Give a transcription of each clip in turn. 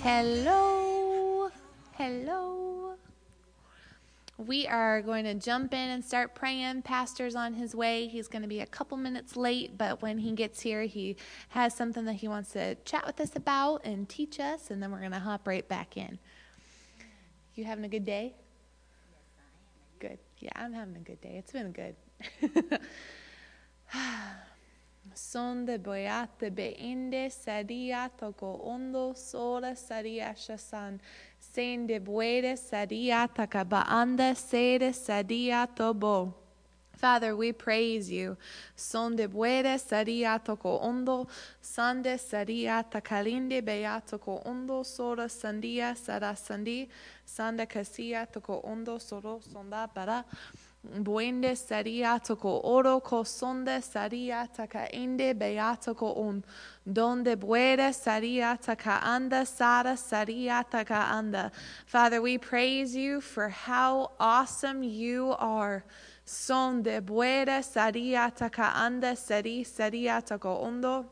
Hello. Hello. We are going to jump in and start praying. Pastor's on his way. He's going to be a couple minutes late, but when he gets here, he has something that he wants to chat with us about and teach us, and then we're going to hop right back in. You having a good day? Good. Yeah, I'm having a good day. It's been good. Sonde boyate beinde saria toko ondo sola saria shasan. Sende buere saria takabaanda sede saria tobo. Father, we praise you. Sonde buere saria toko ondo, sande saria takalinde beato ko ondo sora sandia sara sandi, sanda kasia toko ondo soro sonda para. Buende saria toko oro ko sonde saria taka inde beato ko on. Um. Donde buere saria taka anda sara saria taka anda. Father, we praise you for how awesome you are. Son de buere saria anda sari saria tako ondo.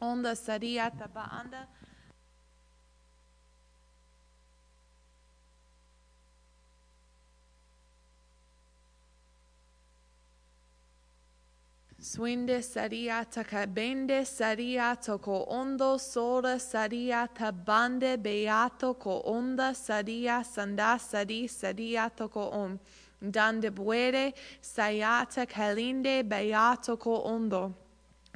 Onda saria tapa anda. Swinde saria takabende saria toko ondo sora saria tabande beato ko onda saria sanda sari saria toko om. Dande buere sayata kalinde beato ko ondo.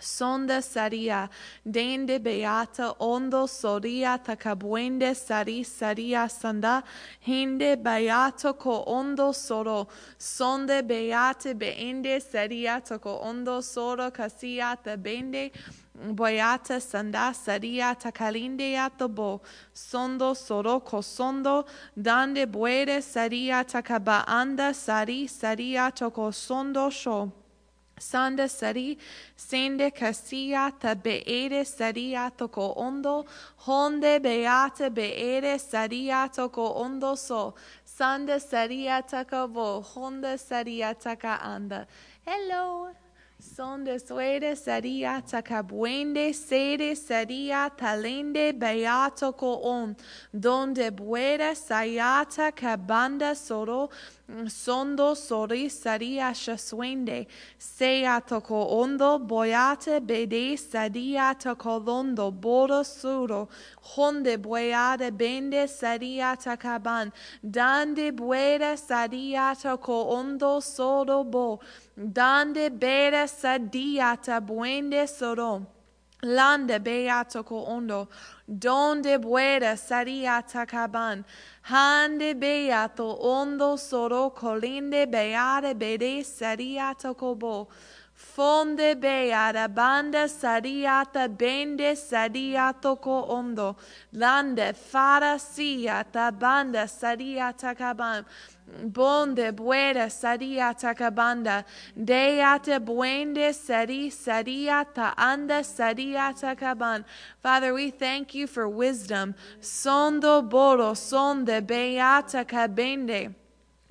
Sonda saria, dende beata ondo soria takabuende sari saria sanda, hinde beato ko ondo soro, sonde beate beende saria toko ondo soro kasiata bende, boyata sanda saria takalinde atobo, sondo soro kosondo, dande buere saria takabaanda sari saria toko sondo sho. Sanda sari, sende kasia ta beere saria toko ondo, honde beata beere saria toko ondo so, sanda saria taka vo, honda saria taka anda. Hello. Sonde suede saria takabuende sede saria talende beato ko on, donde buera sayata kabanda soro, sondo sori saria shaswende, sea toko ondo boyate bede saria takolondo boro suro, honde boyade bende saria takaban, dande buera saria toko ondo soro bo, dande bere sadiata buende soro. Lande beato ko ondo, donde buera sariata caban, hande beato ondo soro. Colinde beare bede sariata kobo, fonde beara banda sariata bende sariato ko ondo, lande fara siata banda sariata caban, bonde buera saria takabanda deate buende sari saria ta anda saria takaban father we thank you for wisdom. Sondo boro sonde beata kabende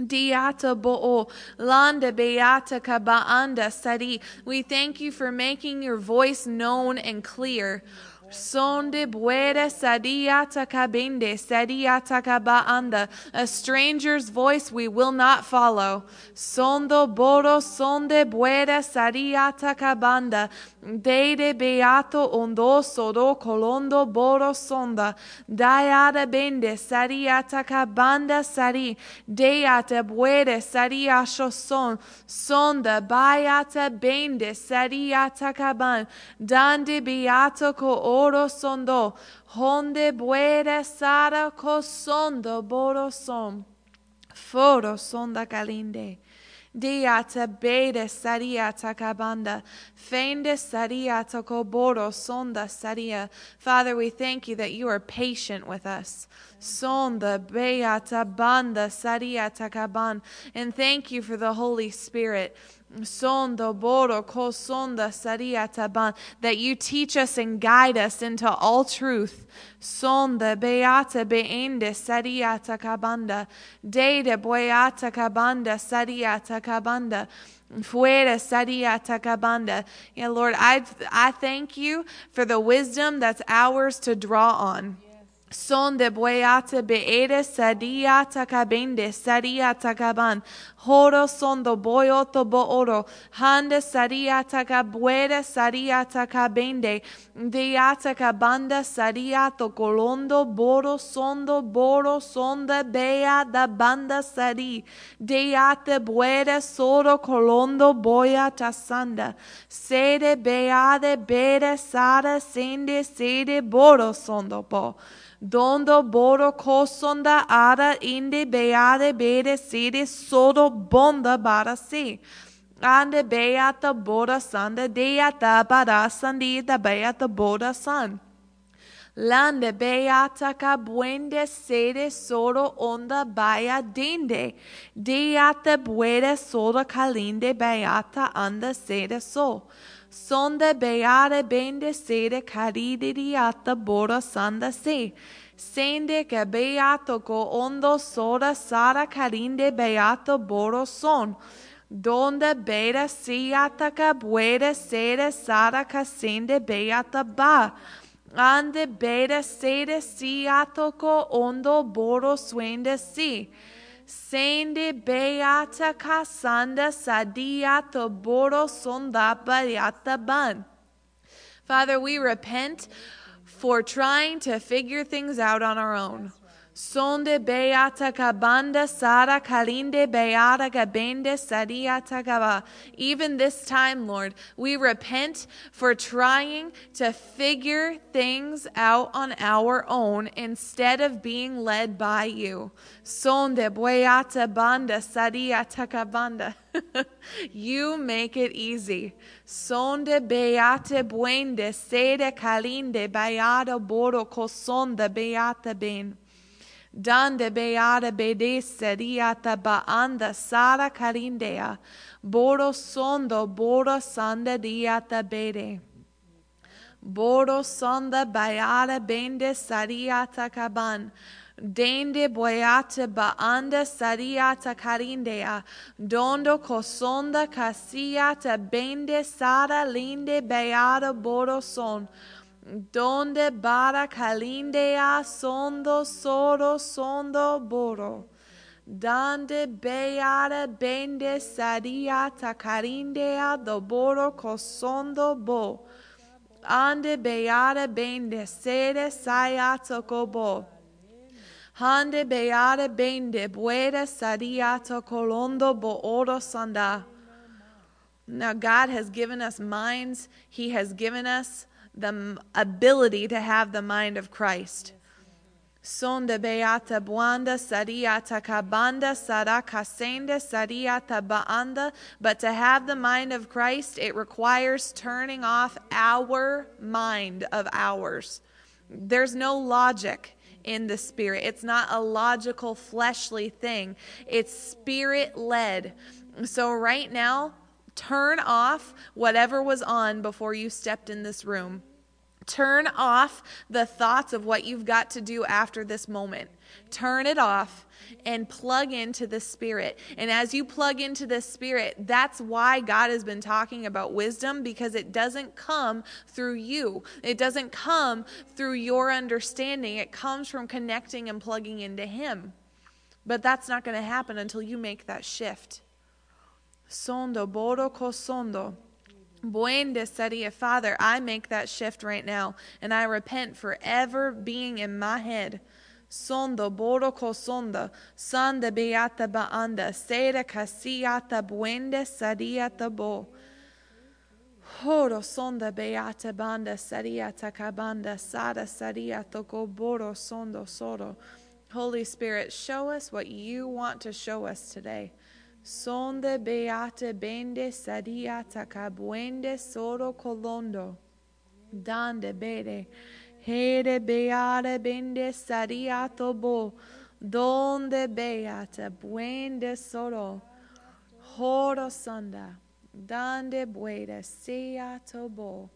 Diata bo'o, landa beata kabaanda sari. We thank you for making your voice known and clear. Sonde buere sadia takabende sadia takabaanda. A stranger's voice we will not follow. Sondo boro sonde buere sadia takabanda. Deide beato ondo sodo colondo boro sonda. Dayada bende sadia takabanda sari. Deata buere sadia shoson. Sonda bayata bende sadia takaban. Dande beato co oro sondo, honde buere sara cosondo boro som, foro sonda calinde. Diata bede saria takabanda, fende saria tokoboro sonda saria. Father, we thank you that you are patient with us. Sonda beata banda saria takaban, and thank you for the Holy Spirit Sonda boro ko sonda saria taban that you teach us and guide us into all truth. Sonda beata beende saria takabanda. Dede boyata kabanda saria takabanda. Fuera saria takabanda. Yeah, Lord, I I thank you for the wisdom that's ours to draw on. Son de boyate beere sadia takabende sadia takaban. Horo son do boyoto booro. Hande sadia takabuere sadia takabende. Deata kabanda sadia tokolondo boro sondo boro sonda bea da banda sadi. Deate buere soro colondo boya tasanda. Sede beade bere sara sende sede boro sondo po. Dondo boro kosonda ara inde beade bede sede sodo bonda bara si. Ande beata boda sanda deata bara sandita beata boda san. Lande beata ka buende sede soro onda baya dinde. Deata buede soro kalinde beata anda sede so. Sonde beare bende sede caridiata bora sanda se. Sende che beato co ondo soda sara carinde beato boro son. Donde beta siata ca buede sede sara casende beata ba. Ande beta sede siato co ondo boro suende si. Sende beata kasanda sadiata boro sonda bariata ban. Father, we repent for trying to figure things out on our own. Sonde beata kabanda sara kalinde beata gabende sadiata gaba. Even this time, Lord, we repent for trying to figure things out on our own instead of being led by you. Sonde beata banda sadiata kabanda. you make it easy. Sonde beate buende sede kalinde beata boro kosonda beata ben. Dande beata bedese diata baanda sara carindea, boro sondo boro sanda diata bede. Boro sonda bayada bende sariata kaban. Dende boyate baanda sariata carindea. Dondo kosonda kasiata bende sara linde beata boro son. Donde bara kalindea sondo soro sondo boro. Dande beara bende sadiata karindea do boro kosondo bo. Ande beara bende sede sayato kobo. Hande beara bende buera sadiato colondo bo oro sanda. Now God has given us minds. He has given us the ability to have the mind of Christ. Sonde beata buanda sariata kabanda saraka sende sariata baanda. But to have the mind of Christ, it requires turning off our mind of ours. There's no logic in the spirit. It's not a logical fleshly thing. It's spirit led. So right now, turn off whatever was on before you stepped in this room. Turn off the thoughts of what you've got to do after this moment. Turn it off and plug into the Spirit. And as you plug into the Spirit, that's why God has been talking about wisdom because it doesn't come through you, it doesn't come through your understanding. It comes from connecting and plugging into Him. But that's not going to happen until you make that shift. Sondo, boro kosondo. Buende seria, Father, I make that shift right now, and I repent for ever being in my head. Sondo boro kosonda, sanda beata baanda, sera casiata buende sadiata bo. Horo sonda beata banda sadiata kabanda, sada sadiata goboro sondo soro. Holy Spirit, show us what you want to show us today. Sonde beate bende sadiata cabuende soro colondo. Dande bede. Hede beate bende sadiato bo. Donde beata buende soro. Horo sanda. Dande buede seato bo.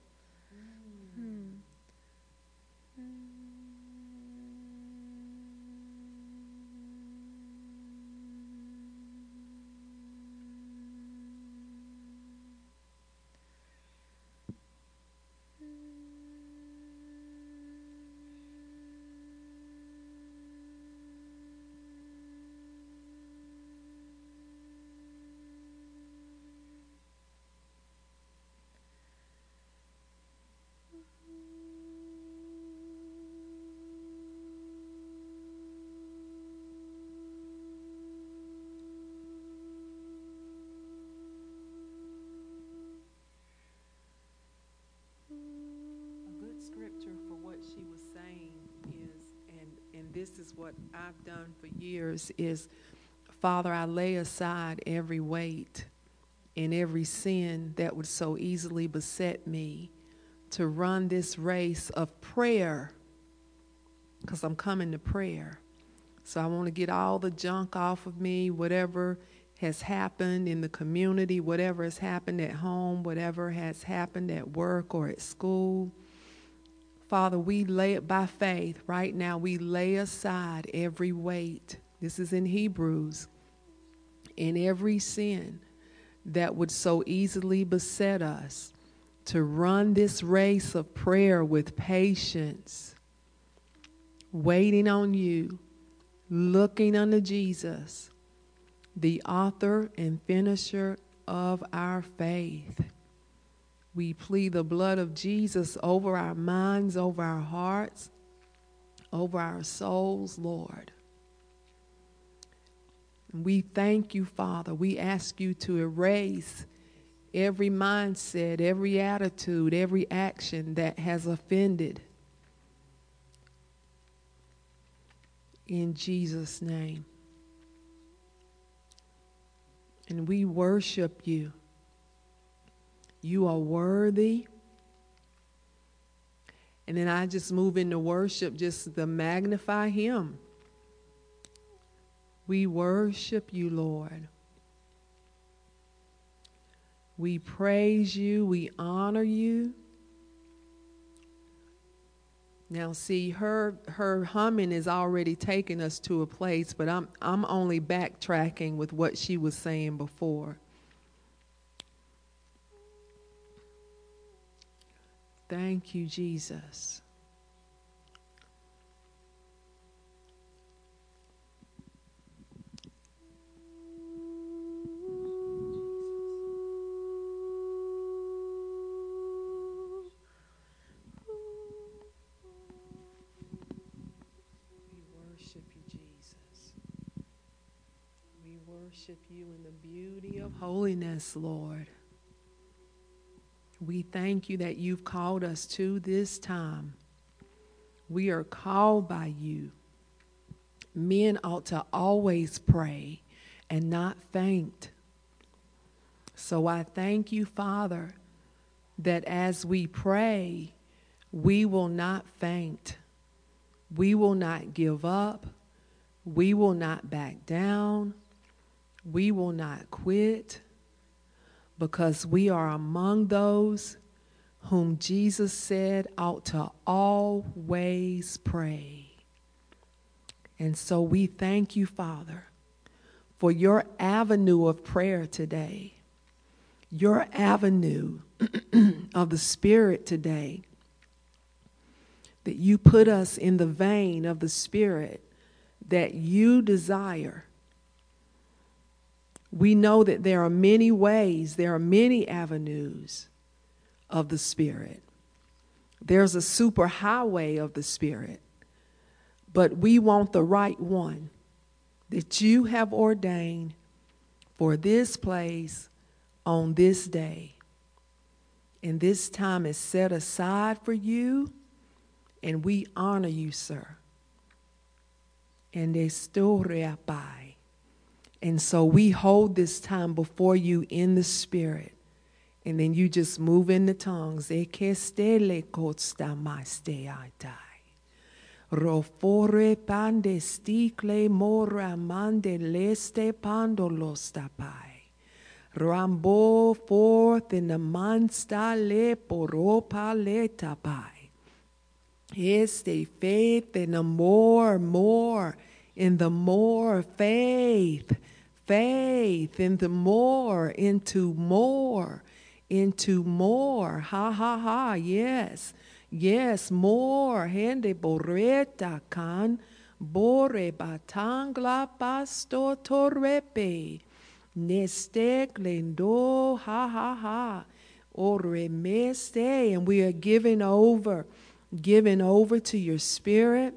This is what I've done for years is Father, I lay aside every weight and every sin that would so easily beset me to run this race of prayer because I'm coming to prayer. So I want to get all the junk off of me, whatever has happened in the community, whatever has happened at home, whatever has happened at work or at school. Father, we lay it by faith. Right now, we lay aside every weight. This is in Hebrews. In every sin that would so easily beset us to run this race of prayer with patience, waiting on you, looking unto Jesus, the author and finisher of our faith. We plead the blood of Jesus over our minds, over our hearts, over our souls, Lord. We thank you, Father. We ask you to erase every mindset, every attitude, every action that has offended. In Jesus' name. And we worship you. You are worthy. And then I just move into worship just to magnify Him. We worship you, Lord. We praise you. We honor you. Now, see, her her humming is already taking us to a place, but I'm I'm only backtracking with what she was saying before. Thank you, Jesus. We worship you, Jesus. We worship you in the beauty of holiness, Lord. We thank you that you've called us to this time. We are called by you. Men ought to always pray and not faint. So I thank you, Father, that as we pray, we will not faint. We will not give up. We will not back down. We will not quit because we are among those whom Jesus said ought to always pray. And so we thank you, Father, for your avenue of prayer today, your avenue of the Spirit today, that you put us in the vein of the Spirit that you desire we know that there are many ways, there are many avenues of the Spirit. There's a super highway of the Spirit, but we want the right one that you have ordained for this place on this day. And this time is set aside for you, and we honor you, sir. And pai. And so we hold this time before you in the spirit. And then you just move in the tongues. Rofore pande stikle mora mande leste pandolos tapai. Rambo forth in the mansta le poropa le tapai. Este faith in the more, more, in the more faith faith into more, into more, into more. Ha ha ha, yes. Yes, more. Hende boreta kan. Bore batangla pasto torrepe. Neste glendo, ha ha ha. Ore meste. And we are giving over, giving over to your spirit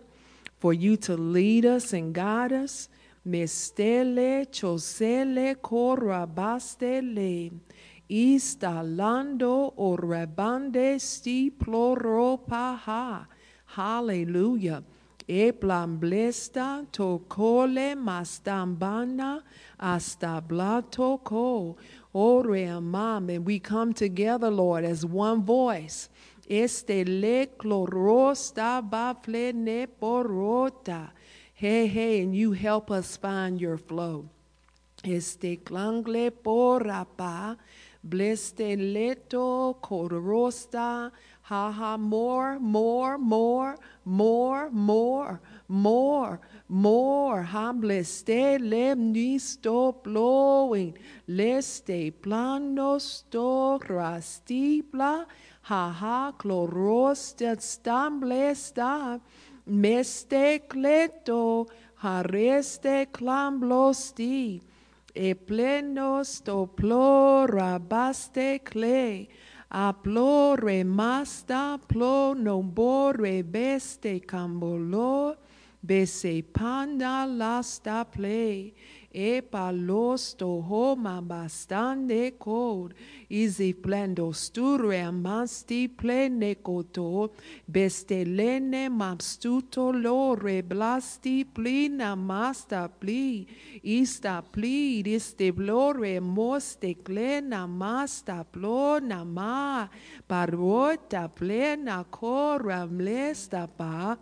for you to lead us and guide us mestele chosele korabastele istalando orabande sti ploropaha. Hallelujah. E plan blesta to mastambana hasta blato ko. Ore mam, and we come together, Lord, as one voice. Este le ne porota. Hey, hey, and you help us find your flow. Este clangle porapa, bleste leto corosta, ha ha, more, more, more, more, more, more, more, ha bleste lemnisto blowing, leste planos to rastipla, ha ha, clorosta stamblesta, meste cleto, hareste clamblosti, e plenos to plorabaste cle, a plore masta plo nombore beste cambolo, bese panda lasta play, e palos to homa bastande code, easy plendo sture amasti plene koto, bestelene mabstuto lore blasti plina masta pli, ista pli diste blore moste clena masta plona ma, parvota plena cora mlesta pa,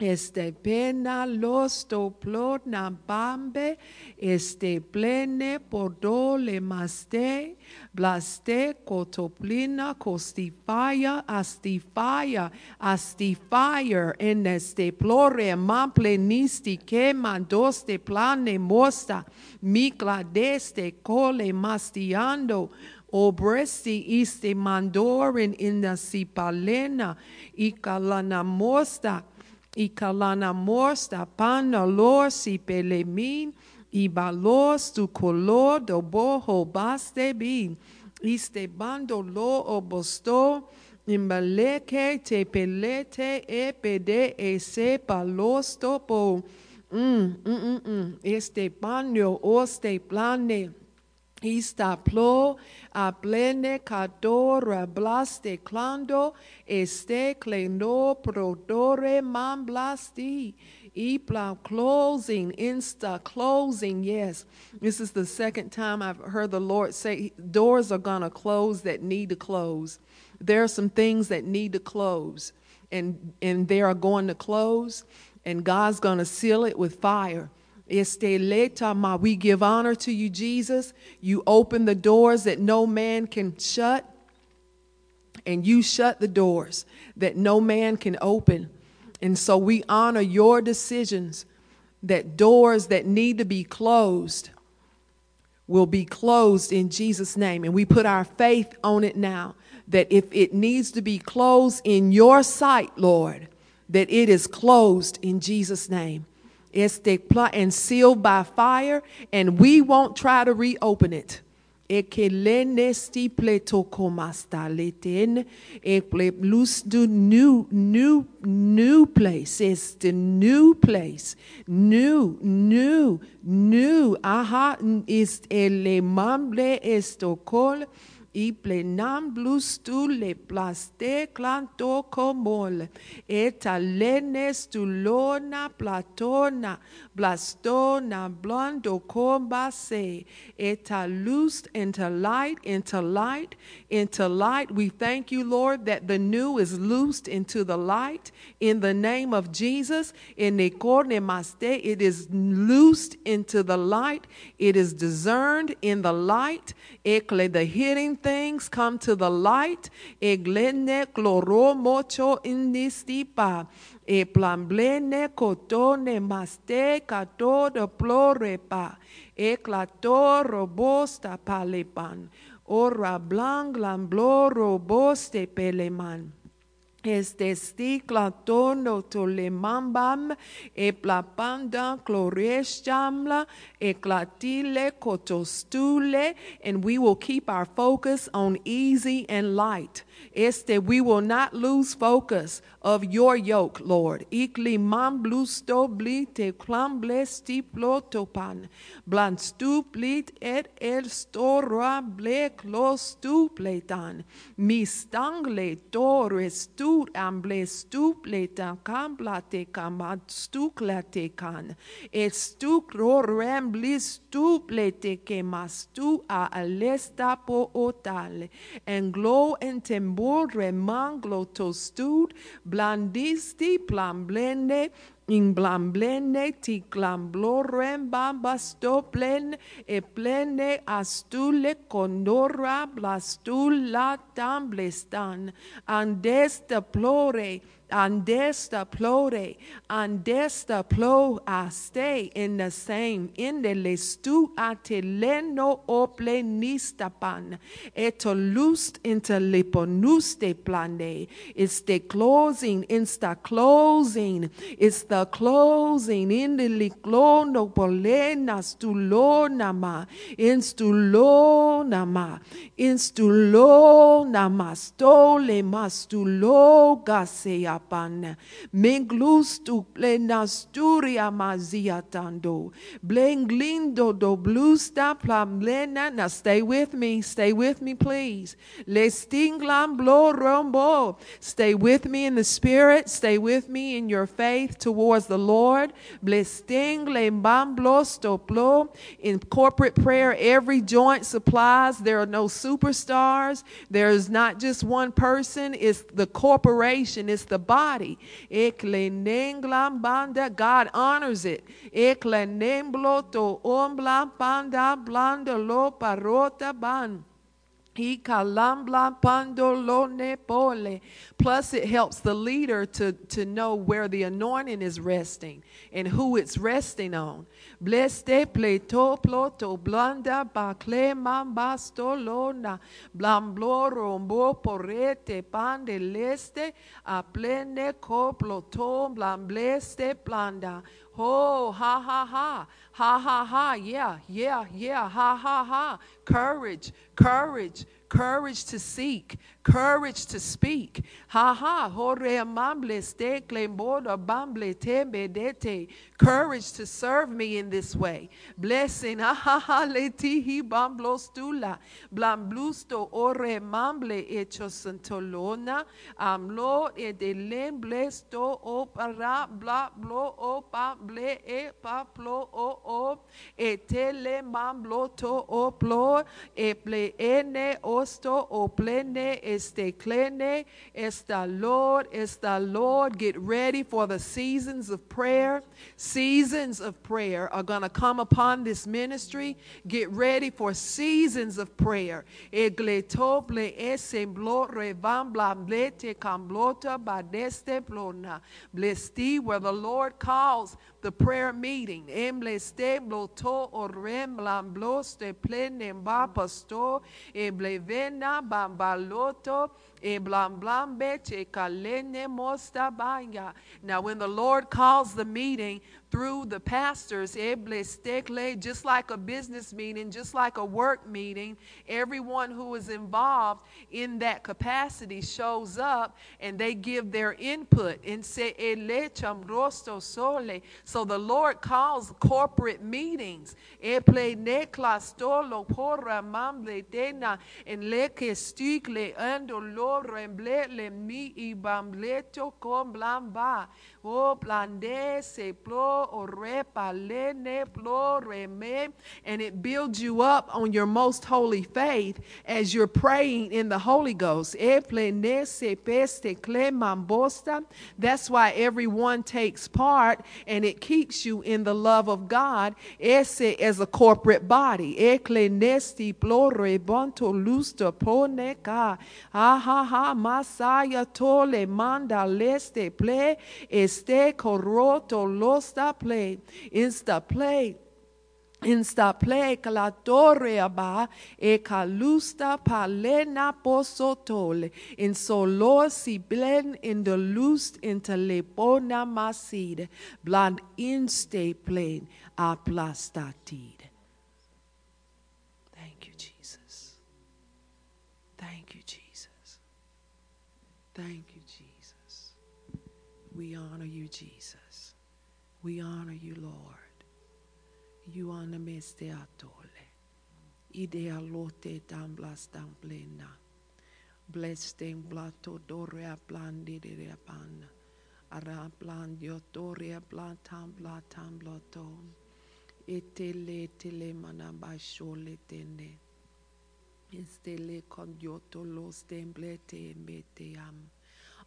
este pena los to plona bambe, este plene podole maste, blaste cotoplina costifaya astifaya astifire en este plore mample nisti que mandos de plane mosta, micla deste cole mastiando, obresti iste mandorin in the sipalena, y calana mosta, y kalana morsta pana lor si pelemin y balos tu color do boho baste bin iste bando lo obosto imbaleke te pelete e pede e se palos topo mm, mm, mm, mm. este panyo oste plane Ista plo a plene cadora blaste clando este cleno prodore man blasti. Ipla closing, insta closing. Yes, this is the second time I've heard the Lord say doors are going to close that need to close. There are some things that need to close, and, and they are going to close, and God's going to seal it with fire. Este ma. We give honor to you, Jesus. You open the doors that no man can shut, and you shut the doors that no man can open. And so we honor your decisions that doors that need to be closed will be closed in Jesus' name. And we put our faith on it now that if it needs to be closed in your sight, Lord, that it is closed in Jesus' name. Este plot and sealed by fire, and we won't try to reopen it. Ekelenesti do new, new, new place. It's the new place. New, new, new. Aha, is elemamble estocol y plenam blustu le plaste clanto comol, et alenes tu lona platona, blastona blondo combase, et lust into light, into light, into light. We thank you, Lord, that the new is loosed into the light in the name of Jesus. In the maste, it is loosed into the light, it is discerned in the light. Ekle, the hidden things come to the light. Eglene cloro mocho indistipa. E plamblene cotone maste cato de plorepa. Eclator robosta palepan. Ora blanc lamblo roboste peleman. Este stikla tono to le mambam e plapanda clorestamla e clatile cotostule and we will keep our focus on easy and light. Este, we will not lose focus of your yoke, Lord. Blusto blite stora ble clo stupletan. Mi stangle torre stu stur amble stuple tan kambla te kamad kan. Et stuk ro rembli stuple te ke a alesta po otale. En glo en tembur remanglo to stud blandisti plamblende in blamblene ti glamblorem bambasto plen e plene astule condora blastula tamblestan andesta plore andesta plore, andesta plo a stay in the same, in the lestu ateleno ople nistapan, eto lust inter liponuste plane. It's the closing, it's the closing, it's the closing in the liclono polena stulonama, instulonama, instulonama, stole mastulo gasea pan. Menglus tu plenasturia maziatando. Blenglindo do blusta plamlena. Now stay with me. Stay with me, please. Lestinglam blo rombo. Stay with me in the spirit. Stay with me in your faith towards the Lord. Blesting lembam blostoplo. In corporate prayer, every joint supplies. There are no superstars. There is not just one person. It's the corporation. It's the body. God honors it. Plus, it helps the leader to, to know where the anointing is resting and who it's resting on. Bleste pleto ploto blanda bacle mambasto lona blamblo rombo porete pande leste a plene coploto blambleste blanda. Oh, ha ha ha, ha ha ha, yeah, yeah, yeah, ha ha ha. Courage, courage, courage to seek, courage to speak. Ha ha, hore amable ste clemboda bamble tembe dete. Courage to serve me in this way. Blessing, ha ha ha, letihi bamblostula, blamblusto ore mamble echo santolona, amlo e de lemblesto opara bla blo opa ble e pa plo o o e tele mambloto o plo e ple ene o plene este clene esta Lord esta Lord get ready for the seasons of prayer. Seasons of prayer are going to come upon this ministry. Get ready for seasons of prayer. Egleto ple esemblo revambla blete camblota badeste plona. Blesti where the Lord calls the prayer meeting. Embleste bloto orem lambloste plenem ba pasto emblevena bambaloto. Now when the Lord calls the meeting, through the pastors, just like a business meeting, just like a work meeting, everyone who is involved in that capacity shows up and they give their input. And say, So the Lord calls corporate meetings. And it builds you up on your most holy faith as you're praying in the Holy Ghost. That's why everyone takes part and it keeps you in the love of God as a corporate body. Ha ah, ha ha masaya tole manda leste ple. Este coroto losta play, insta play. Insta play la torre aba e calusta palena posotole in solo si blen in the lust into lepona maside bland inste plain aplastatide. Thank you, Jesus. Thank you, Jesus. Thank you. Jesus. We honor you, Lord. You honor me steatole. Idea lote tamblas tamplena. Blessing blato doria blandidia pan. Ara blandio doria blatam blatam blato. Etele tele manabashole tene. Estele condioto los temblete meteam.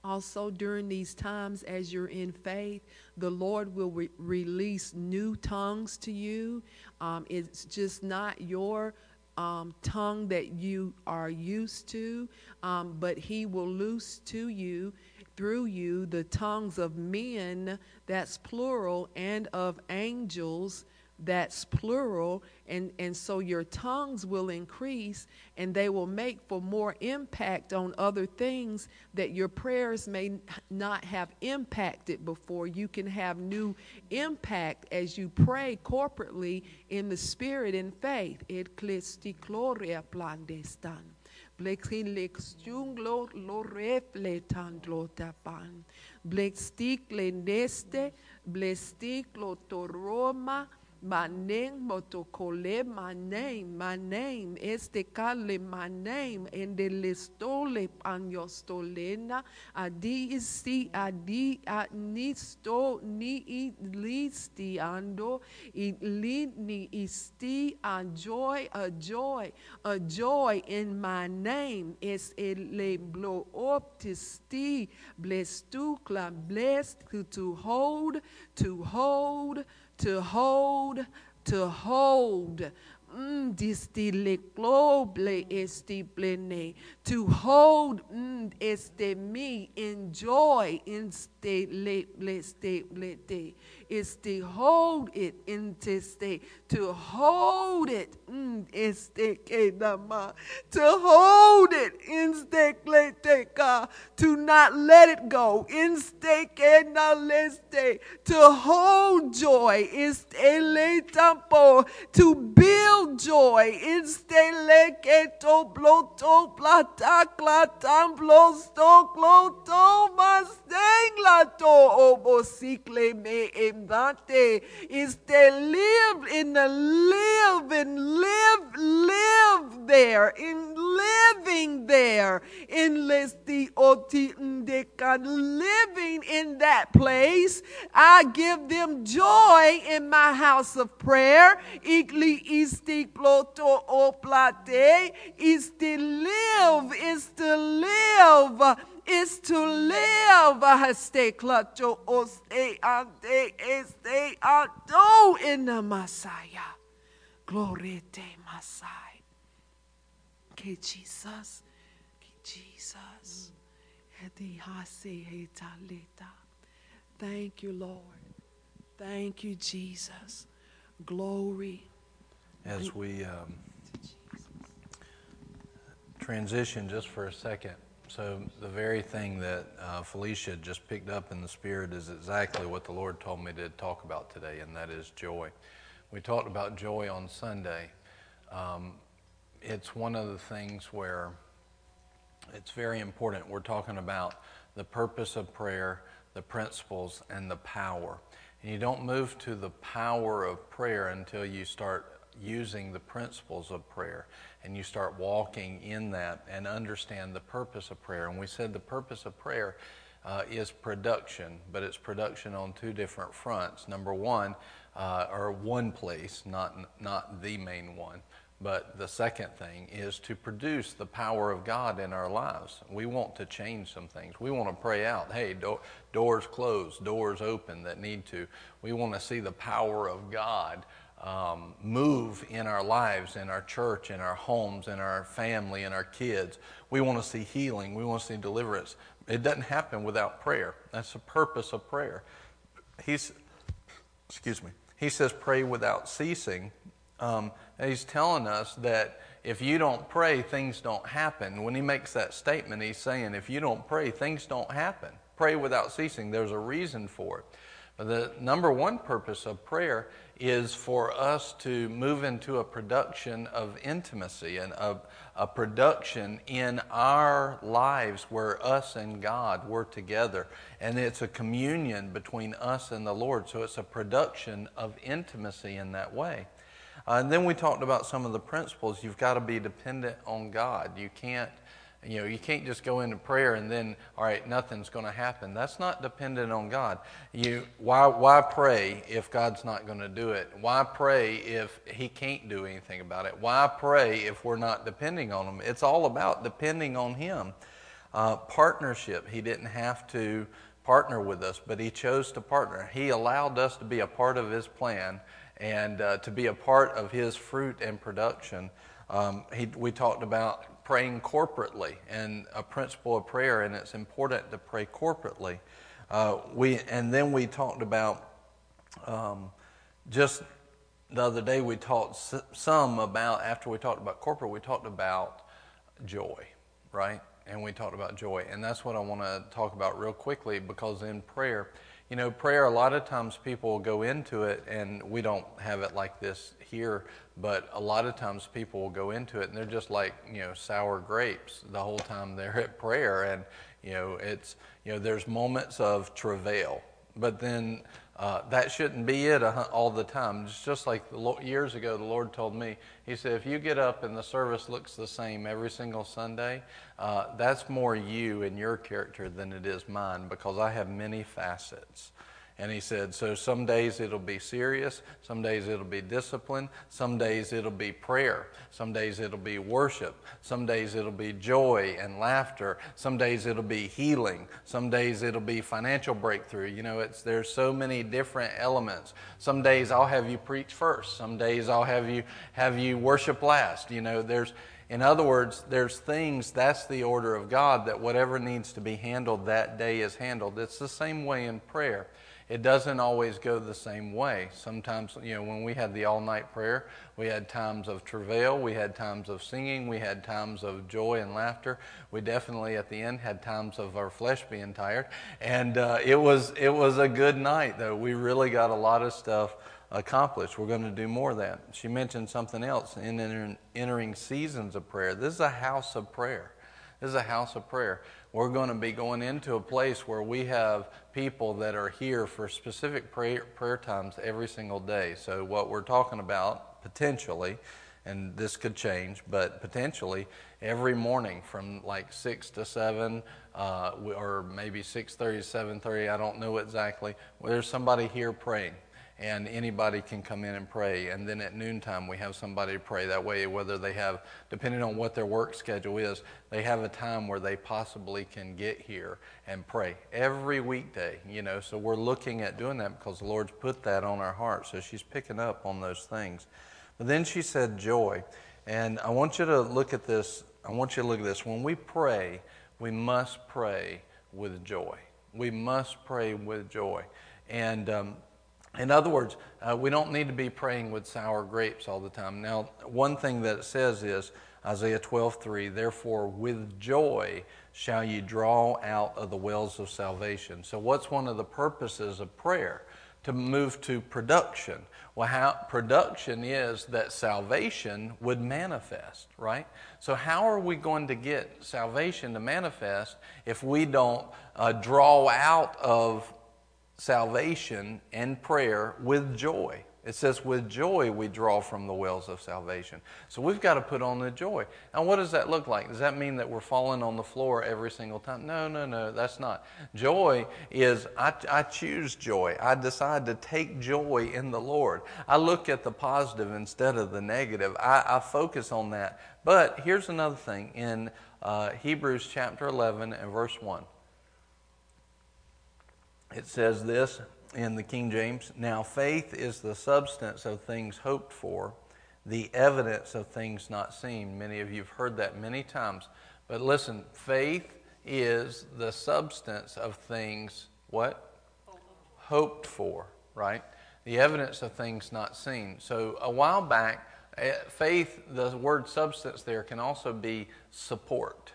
Also, during these times, as you're in faith, the Lord will re- release new tongues to you. Um, it's just not your um, tongue that you are used to, um, but He will loose to you, through you, the tongues of men, that's plural, and of angels, that's plural and and so your tongues will increase and they will make for more impact on other things that your prayers may not have impacted before. You can have new impact as you pray corporately in the spirit and faith. Et clisti gloria plandestan Blexilix junglo lo refletan lo tapan. Blextic le my name, motokole, my name, este kale, my name, en de listole stolena, adi nisto, ni listi ando, ni isti, a joy, a joy, a joy in my name, es ele blow up to sti, blessed to, blessed to hold, to hold, to hold, to hold. Mm, to hold mm, este me enjoy este le, le, este, le, is to hold it into stay, to hold it, mm, este to hold it, inste to not let it go, inste to hold joy, inste tampo, to build joy, inste leketo bloto plata clatam blosto cloto mastenglato obosicle me em Dante is to live in the live and live, live there, in living there, in Lesti Otiindekan, living in that place. I give them joy in my house of prayer. Igli isti ploto oplate is to live, is to live is to live este clutcho oste ante este ado in the Messiah. Glory to Messiah. Que Jesus, que Jesus. Thank you, Lord. Thank you, Jesus. Glory. As we um, transition just for a second so, the very thing that uh, Felicia just picked up in the Spirit is exactly what the Lord told me to talk about today, and that is joy. We talked about joy on Sunday. Um, it's one of the things where it's very important. We're talking about the purpose of prayer, the principles, and the power. And you don't move to the power of prayer until you start using the principles of prayer and you start walking in that and understand the purpose of prayer. And we said the purpose of prayer uh, is production, but it's production on two different fronts. Number one, uh, or one place, not, not the main one. But the second thing is to produce the power of God in our lives. We want to change some things. We want to pray out, hey, do- doors closed, doors open that need to. We want to see the power of God um, move in our lives, in our church, in our homes, in our family, in our kids. We want to see healing. We want to see deliverance. It doesn't happen without prayer. That's the purpose of prayer. He's, excuse me. He says, pray without ceasing. Um, he's telling us that if you don't pray, things don't happen. When he makes that statement, he's saying, if you don't pray, things don't happen. Pray without ceasing. There's a reason for it. But the number one purpose of prayer is for us to move into a production of intimacy and a, a production in our lives where us and God were together. And it's a communion between us and the Lord. So it's a production of intimacy in that way. Uh, and then we talked about some of the principles. You've got to be dependent on God. You can't You know, you can't just go into prayer and then, all right, nothing's going to happen. That's not dependent on God. You, why, why pray if God's not going to do it? Why pray if He can't do anything about it? Why pray if we're not depending on Him? It's all about depending on Him. Uh, partnership. He didn't have to partner with us, but He chose to partner. He allowed us to be a part of His plan and uh, to be a part of His fruit and production. Um, he, we talked about praying corporately and a principle of prayer, and it's important to pray corporately. Uh, we, and then we talked about um, just the other day, we talked some about, after we talked about corporate, we talked about joy, right? And we talked about joy. And that's what I want to talk about real quickly because in prayer, you know, prayer, a lot of times people go into it, and we don't have it like this here, but a lot of times people will go into it and they're just like, you know, sour grapes the whole time they're at prayer. And, you know, it's, you know, there's moments of travail, but then uh, that shouldn't be it all the time. It's just like Lord, years ago, the Lord told me, He said, if you get up and the service looks the same every single Sunday, uh, that's more you and your character than it is mine because I have many facets. And he said, So some days it'll be serious, some days it'll be discipline, some days it'll be prayer, some days it'll be worship, some days it'll be joy and laughter, some days it'll be healing, some days it'll be financial breakthrough. You know, it's, there's so many different elements. Some days I'll have you preach first, some days I'll have you, have you worship last. You know, there's, in other words, there's things, that's the order of God, that whatever needs to be handled that day is handled. It's the same way in prayer it doesn't always go the same way. Sometimes, you know, when we had the all night prayer, we had times of travail, we had times of singing, we had times of joy and laughter. We definitely at the end had times of our flesh being tired. And uh, it, was, it was a good night, though. We really got a lot of stuff accomplished. We're going to do more of that. She mentioned something else in entering seasons of prayer. This is a house of prayer. This is a house of prayer. We're going to be going into a place where we have people that are here for specific prayer, prayer times every single day. So, what we're talking about potentially, and this could change, but potentially every morning from like 6 to 7 uh, or maybe 6.30 to 7.30 i don't know exactly there's somebody here praying and anybody can come in and pray. And then at noontime, we have somebody pray. That way, whether they have, depending on what their work schedule is, they have a time where they possibly can get here and pray every weekday, you know. So we're looking at doing that because the Lord's put that on our heart. So she's picking up on those things. But then she said joy. And I want you to look at this. I want you to look at this. When we pray, we must pray with joy. We must pray with joy. And um, in other words, uh, we don't need to be praying with sour grapes all the time. Now, one thing that it says is Isaiah 12:3, "Therefore with joy shall ye draw out of the wells of salvation." So what's one of the purposes of prayer? To move to production. Well, how production is that salvation would manifest, right? So how are we going to get salvation to manifest if we don't uh, draw out of salvation and prayer with joy. It says, with joy we draw from the wells of salvation. So we've got to put on the joy. Now, what does that look like? Does that mean that we're falling on the floor every single time? No, no, no, that's not. Joy is, I, I choose joy. I decide to take joy in the Lord. I look at the positive instead of the negative. I, I focus on that. But here's another thing in uh, Hebrews chapter 11 and verse 1. It says this in the King James Now faith is the substance of things hoped for, the evidence of things not seen. Many of you have heard that many times. But listen, faith is the substance of things what? Hoped for, right? The evidence of things not seen. So a while back, eh, faith, the word substance there can also be support.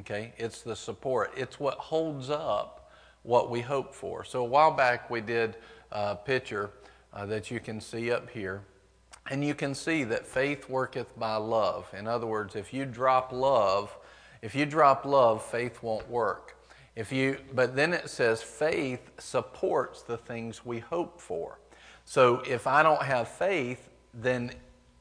Okay? It's the support. It's what holds up what we hope for. So a while back we did a picture uh, that you can see up here. And you can see that faith worketh by love. In other words, if you drop love, if you drop love, faith won't work. If you, but then it says faith supports the things we hope for. So if I don't have faith, then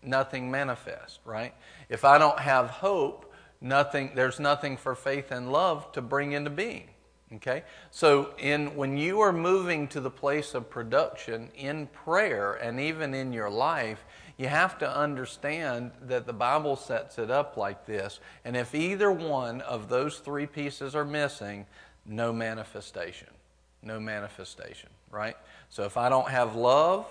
nothing manifests, right? If I don't have hope, nothing there's nothing for faith and love to bring into being. Okay? So in when you are moving to the place of production in prayer and even in your life, you have to understand that the Bible sets it up like this. And if either one of those three pieces are missing, no manifestation. No manifestation, right? So if I don't have love,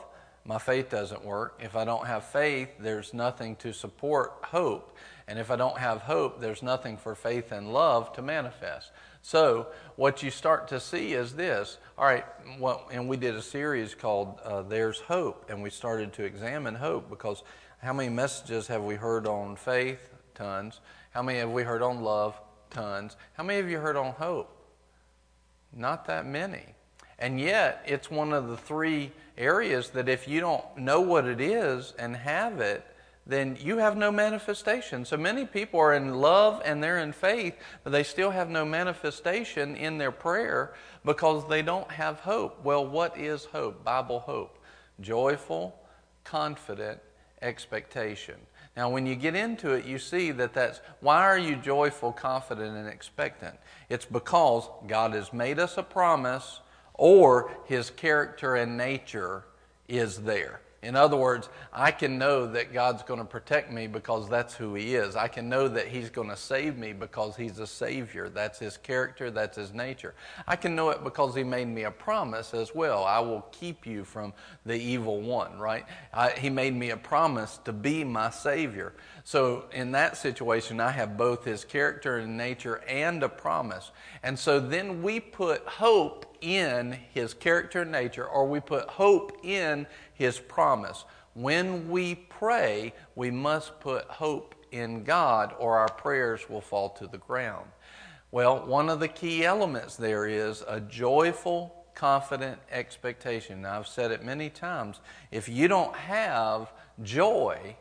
my faith doesn't work. If I don't have faith, there's nothing to support hope. And if I don't have hope, there's nothing for faith and love to manifest. So, what you start to see is this. All right, well, and we did a series called uh, There's Hope, and we started to examine hope because how many messages have we heard on faith? Tons. How many have we heard on love? Tons. How many have you heard on hope? Not that many. And yet, it's one of the three areas that if you don't know what it is and have it, then you have no manifestation. So many people are in love and they're in faith, but they still have no manifestation in their prayer because they don't have hope. Well, what is hope? Bible hope. Joyful, confident expectation. Now, when you get into it, you see that that's why are you joyful, confident, and expectant? It's because God has made us a promise or his character and nature is there. In other words, I can know that God's going to protect me because that's who He is. I can know that He's going to save me because He's a Savior. That's His character, that's His nature. I can know it because He made me a promise as well. I will keep you from the evil one, right? I, he made me a promise to be my Savior. So in that situation, I have both His character and nature and a promise. And so then we put hope in His character and nature, or we put hope in his promise. When we pray, we must put hope in God or our prayers will fall to the ground. Well, one of the key elements there is a joyful, confident expectation. Now, I've said it many times. If you don't have joy,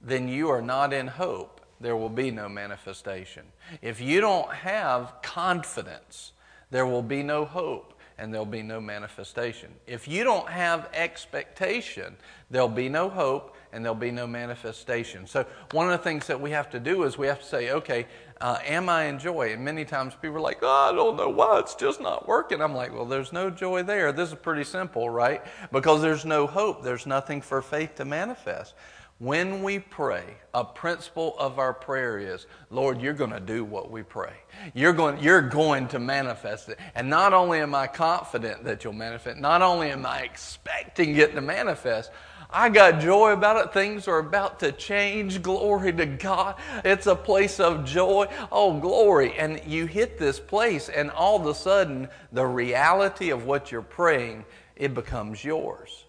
then you are not in hope. There will be no manifestation. If you don't have confidence, there will be no hope and there'll be no manifestation. If you don't have expectation, there'll be no hope and there'll be no manifestation. So, one of the things that we have to do is we have to say, okay, uh, am I in joy? And many times people are like, oh, I don't know why, it's just not working. I'm like, well, there's no joy there. This is pretty simple, right? Because there's no hope, there's nothing for faith to manifest. When we pray, a principle of our prayer is, Lord, you're going to do what we pray. You're going, you're going to manifest it. And not only am I confident that you'll manifest, not only am I expecting it to manifest, I got joy about it. Things are about to change. Glory to God. It's a place of joy. Oh, glory. And you hit this place, and all of a sudden, the reality of what you're praying, it becomes yours.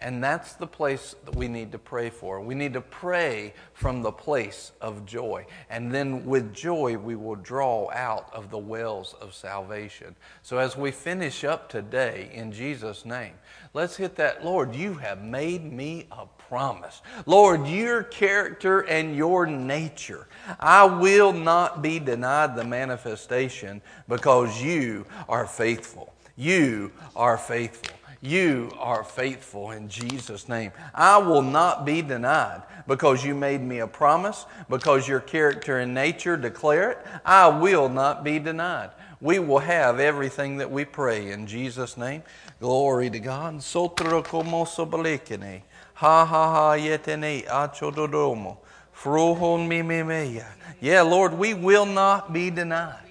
And that's the place that we need to pray for. We need to pray from the place of joy. And then with joy, we will draw out of the wells of salvation. So as we finish up today, in Jesus' name, let's hit that. Lord, you have made me a promise. Lord, your character and your nature. I will not be denied the manifestation because you are faithful. You are faithful. You are faithful in Jesus' name. I will not be denied because you made me a promise, because your character and nature declare it. I will not be denied. We will have everything that we pray in Jesus' name. Glory to God. Sotro como sobalikene. Ha ha ha yetene achododomo. Fruhon mi Yeah, Lord, we will not be denied.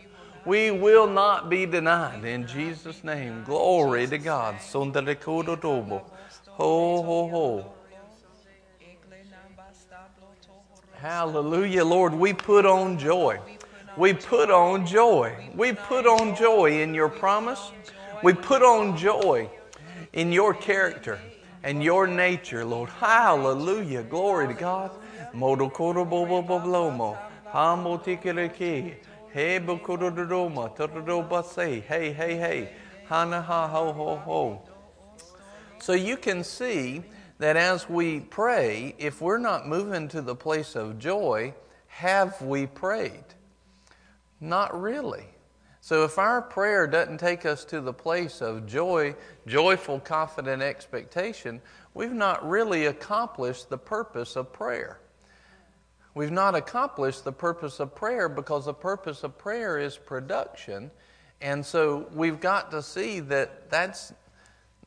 We will not be denied. In Jesus' name, glory to God. Ho, ho, ho. Hallelujah, Lord. We put on joy. We put on joy. We put on joy in your promise. We put on joy in your character and your nature, Lord. Hallelujah. Glory to God. Modokoro bobo Hey, bukurudoma, turudobase. Hey, hey, hey. Hana ha ho ho ho. So you can see that as we pray, if we're not moving to the place of joy, have we prayed? Not really. So if our prayer doesn't take us to the place of joy, joyful, confident expectation, we've not really accomplished the purpose of prayer. We've not accomplished the purpose of prayer because the purpose of prayer is production. And so we've got to see that that's,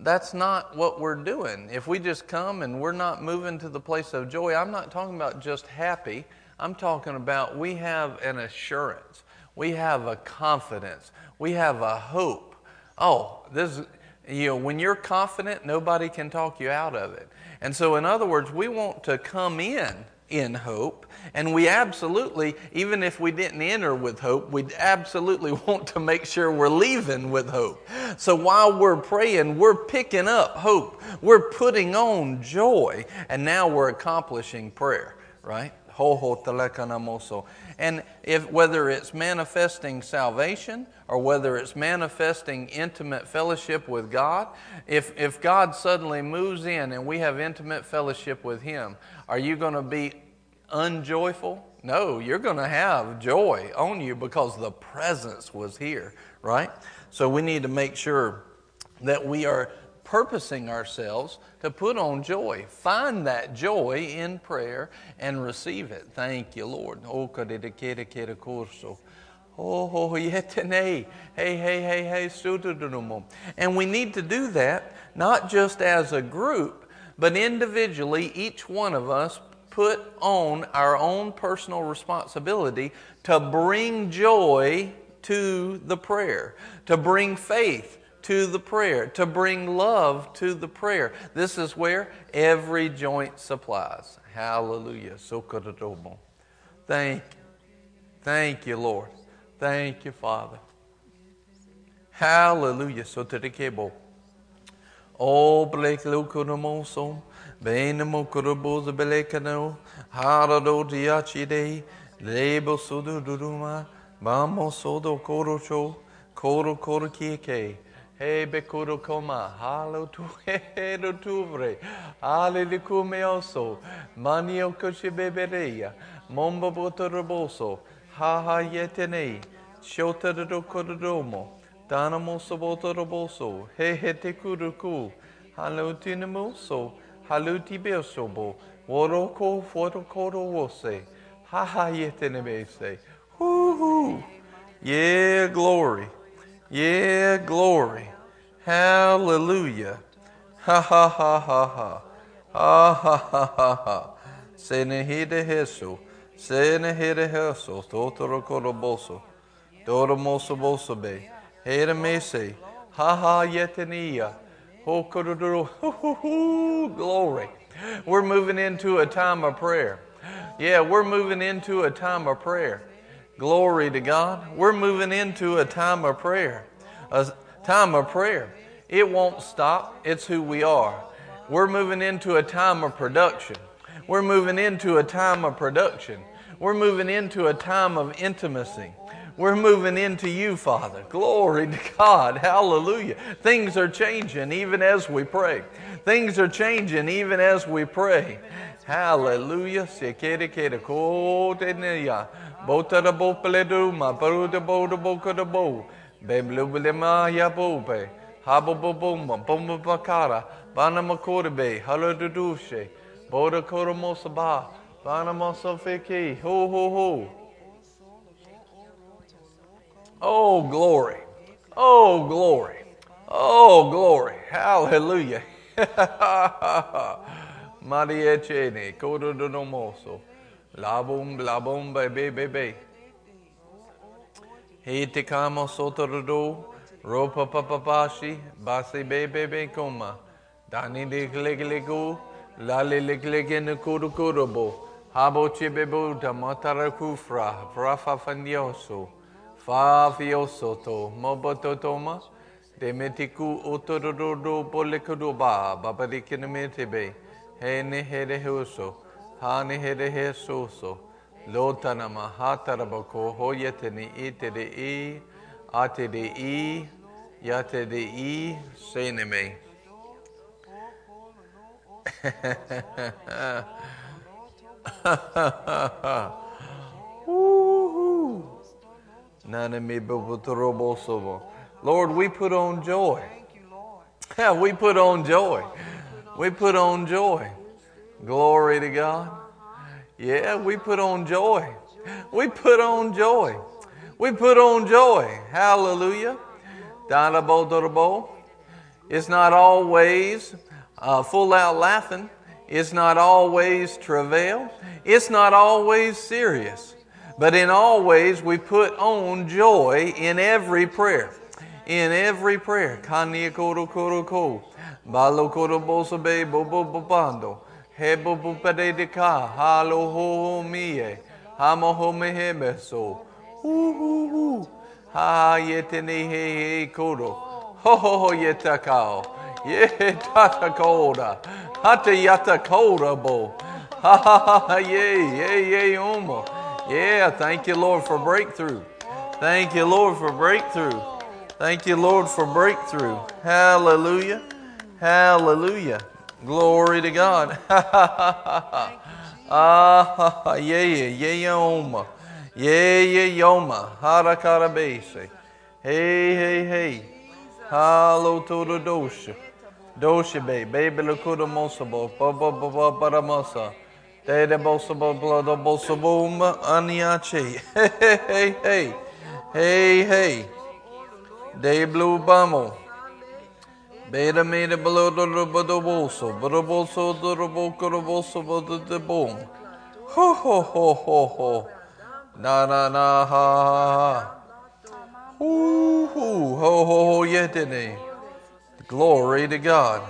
that's not what we're doing. If we just come and we're not moving to the place of joy, I'm not talking about just happy. I'm talking about we have an assurance, we have a confidence, we have a hope. Oh, this, you know, when you're confident, nobody can talk you out of it. And so, in other words, we want to come in in hope. And we absolutely, even if we didn't enter with hope, we absolutely want to make sure we're leaving with hope. So while we're praying, we're picking up hope. We're putting on joy. And now we're accomplishing prayer, right? And if whether it's manifesting salvation or whether it's manifesting intimate fellowship with God, if, if God suddenly moves in and we have intimate fellowship with Him, are you going to be unjoyful? No, you're going to have joy on you because the presence was here, right? So we need to make sure that we are purposing ourselves to put on joy. Find that joy in prayer and receive it. Thank you, Lord. Oh, oh Hey, hey, hey, hey, And we need to do that not just as a group, but individually, each one of us put on our own personal responsibility to bring joy to the prayer, to bring faith to the prayer, to bring love to the prayer. This is where every joint supplies. Hallelujah. Thank you. Thank you, Lord. Thank you, Father. Hallelujah. So to the cable. Blake Lukunamoso. Benamo Kuruboza Belekano. Harado Diachide. Lebo Sudu Duduma. Bamo Sodo Korocho. Koro Koro Kieke. He bekuro koma, halo tu he do tuvre, ale li kumeoso, manio koshi bebereia, mombo ha ha yetene, shota do kododomo, danamo sobotoroboso, he he te kuruku, halo tinamoso, halo tibesobo, woroko fotokoro wose, ha ha yetene bese, hoo hoo, yeah, glory. Yeah, glory. Hallelujah. Ha ha ha ha ha. Ha ha ha ha ha. Senehide Hesu. Senehide Hesu. Totoro Koroboso. Doro Moso Bosobe. Hera Mese. Ha ha yetania. Glory. We're moving into a time of prayer. Yeah, we're moving into a time of prayer. Glory to God. We're moving into a time of prayer. A time of prayer. It won't stop. It's who we are. We're moving into a time of production. We're moving into a time of production. We're moving into a time of intimacy. We're moving into you, Father. Glory to God. Hallelujah. Things are changing even as we pray. Things are changing even as we pray. Hallelujah. Bo de bo. Beblubele ma ya bobe. Habo bo bomba bomba bakara. Bana makorbe. Halo dudushe. Boda koro mosaba. Bana mosofiki. Ho ho ho. Oh glory. Oh glory. Oh glory. Hallelujah. Maria Chene. Kodo do nomoso. Labum, labum, baby, baby. He te kamo sotorado, ropa papapashi, basi bebe be koma. Dani likligligu, lali likligin kurukurubo. Habo chibebo da matara kufra, frafa fandioso. Fafi o soto, mo bato toma, te me te ku o tororo pole ba, babari metebe, me te be, he ne he re he uso, ha ne so lo tana ma ha taraba ko ho ya te i te i, a i, ya ha ha ha ha ha ha ha ha yate de i, seneme. Lord, we put on joy. Yeah, we put on joy. We put on joy. Glory to God. Yeah, we put on joy. We put on joy. We put on joy. Hallelujah. It's not always uh, full out laughing. It's not always travail. It's not always serious. But in all ways, we put on joy in every prayer. In every prayer. Ha yetene he he. Ho ho ho yetakao. Ye tata koda. Hata yata koda bo. Ha ha ha ye ye ye omo. Yeah, thank you, Lord, for breakthrough. Thank you, Lord, for breakthrough. Thank you, Lord, for breakthrough. Hallelujah. Hallelujah. Glory to God. ah, yeah, yeah, yeah, yoma. Yeah, yeah, yoma. Harakarabese. Hey, hey, hey. Halo to the dosha. Dosha, baby. Baby, the mosabo. Baba, baba, baba, blodo bolsa boom um aniache. Hey hey hey. Hey hey. De blue bamo. Beta made below the bodo bolso. Bodo bolso do boco do bolso bodo de boom. Ho ho ho ho ho. Na na na ha ha. Hoo ho ho ho yetene. Glory to God.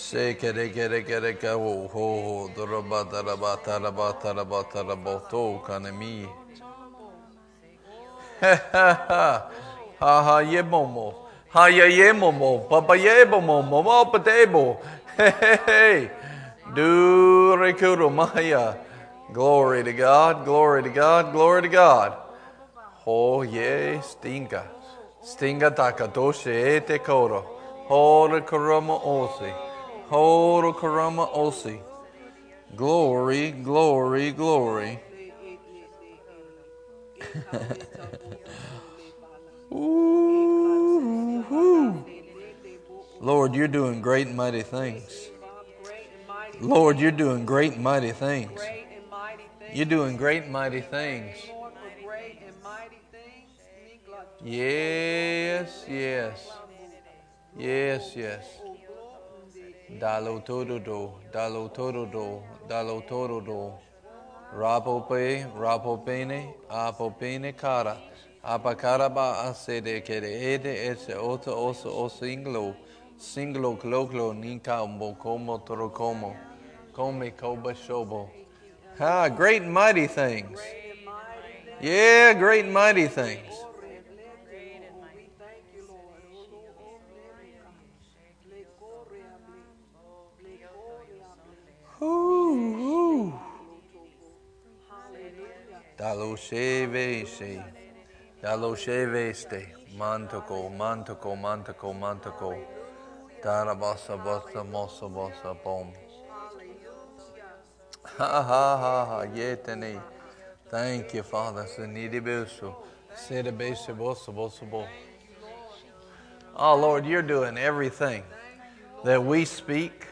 Se kere kere kere ka ho ho ho daraba taraba taraba taraba to kanemi. Ha ha ha ye momo ha ye ye momo papa ye momo momo patebo. Hey. Do rekuro maya. Glory to God, glory to God, glory to God. Oh ye stinga. Stinga takatoshe ete koro. Hora karama osi. Horo Karama Osi. Glory, glory, glory. ooh. Lord, you're doing great and mighty things. Lord, you're doing great and mighty things. You're doing great and mighty things. Yes, yes. Yes, yes. Dalo todo dalo todo dalo todo Rapo pe, rapo pene, apo pene cara. Apacaraba asede kere ede ese oto oso oso inglo. Singlo cloclo nika umbo como toro como. Come koba shobo. Ha, great and mighty things. Yeah, great and mighty things. Dalo sheve she. Dalo sheve ste. Mantoko, mantoko, mantoko, mantoko. Darabasa basa mosa basa bom. Ha ha ha ha. Yetene. Thank you, Father. Senidi besu. Sede bese bosa bosa bo. Oh Lord, you're doing everything that we speak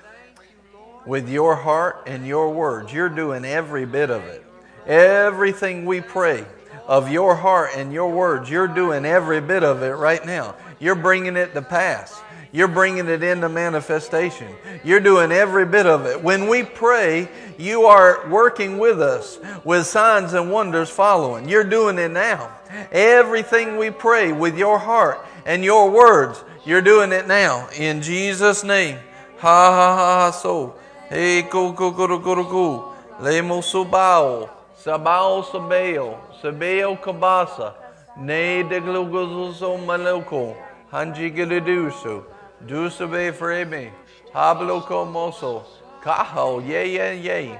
with your heart and your words. You're doing every bit of it. Everything we pray of your heart and your words, you're doing every bit of it right now. You're bringing it to pass. You're bringing it into manifestation. You're doing every bit of it. When we pray, you are working with us with signs and wonders following. You're doing it now. Everything we pray with your heart and your words, you're doing it now. In Jesus' name. Ha ha ha ha so. Hey, go, go, go, go, go, go. Lemo subao. Sabao sabeo. Sabeo kabasa. Ne de glugozo maloko. Hanji giliduso. Dusabe freme. Hablo comoso. Kaho. Yay, yay, yay.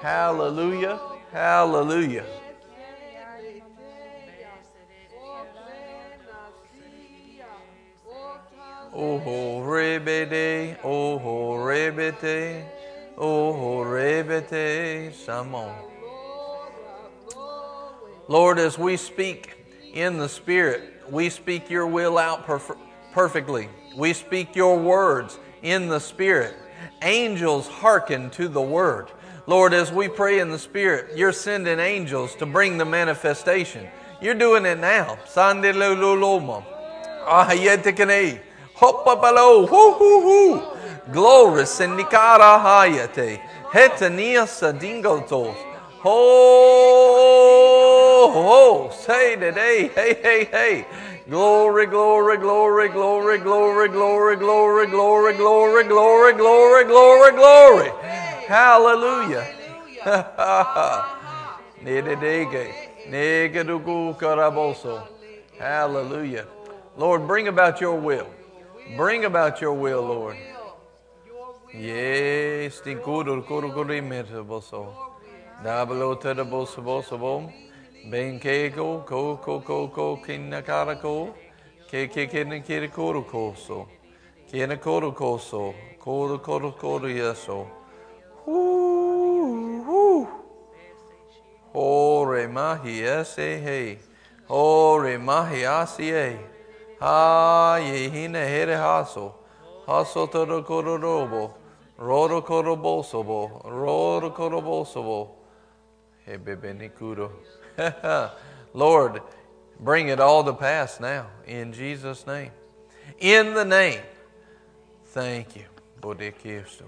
Hallelujah. Hallelujah. Oh, rebede, oh, rebete, oh, rebete, samon. Lord, as we speak in the Spirit, we speak your will out perf- perfectly. We speak your words in the Spirit. Angels hearken to the word. Lord, as we pray in the Spirit, you're sending angels to bring the manifestation. You're doing it now. Sande lo lo lo mo. Ahayete kene. Hoppa balo. Hoo hoo hoo. Glory sindikara hayate. Hetania sadingotos. Ho ho. Say today. Hey hey hey. Glory, glory, glory, glory, glory, glory, glory, glory, glory, glory, glory, glory, glory. Hallelujah. Hallelujah. Lord, bring about your will. Bring about your will, Lord. Yes, kuru kuru metaboso. Dabalo teraboso boso bom. Ben ke ko Ben keiko ko ko ko ko ki na karako, ke ke ke na Benkego, Coco, Coco, Kinakaraco, Kekinakirikorocoso, Kinakorocoso, Coro, Coro, Coro, Yeso. Hore mahi ese he. Hore mahi asie. Ha yehine here haso. Haso toro kororobo. Roro korobosobo. Roro korobosobo. Hebebe nikuro. Lord, bring it all to pass now in Jesus' name. In the name. Thank you. Bodekisto.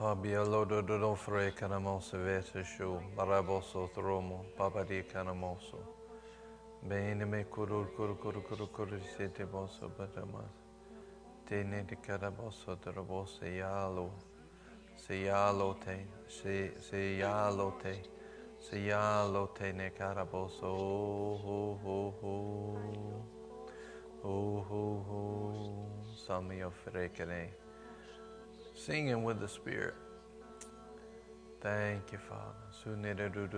Abia lodo dodofre canamoso veteshu, baraboso thromo, babadi canamoso. Bene me curul cur cur cur cur sete boso batamas. Tene de caraboso drobose yalo. Sialo te, sialo te, sialo te ne caraboso. Oh, oh, oh. Oh, oh, oh. Samio frecane. Singing with the Spirit. Thank you, Father. Sunere du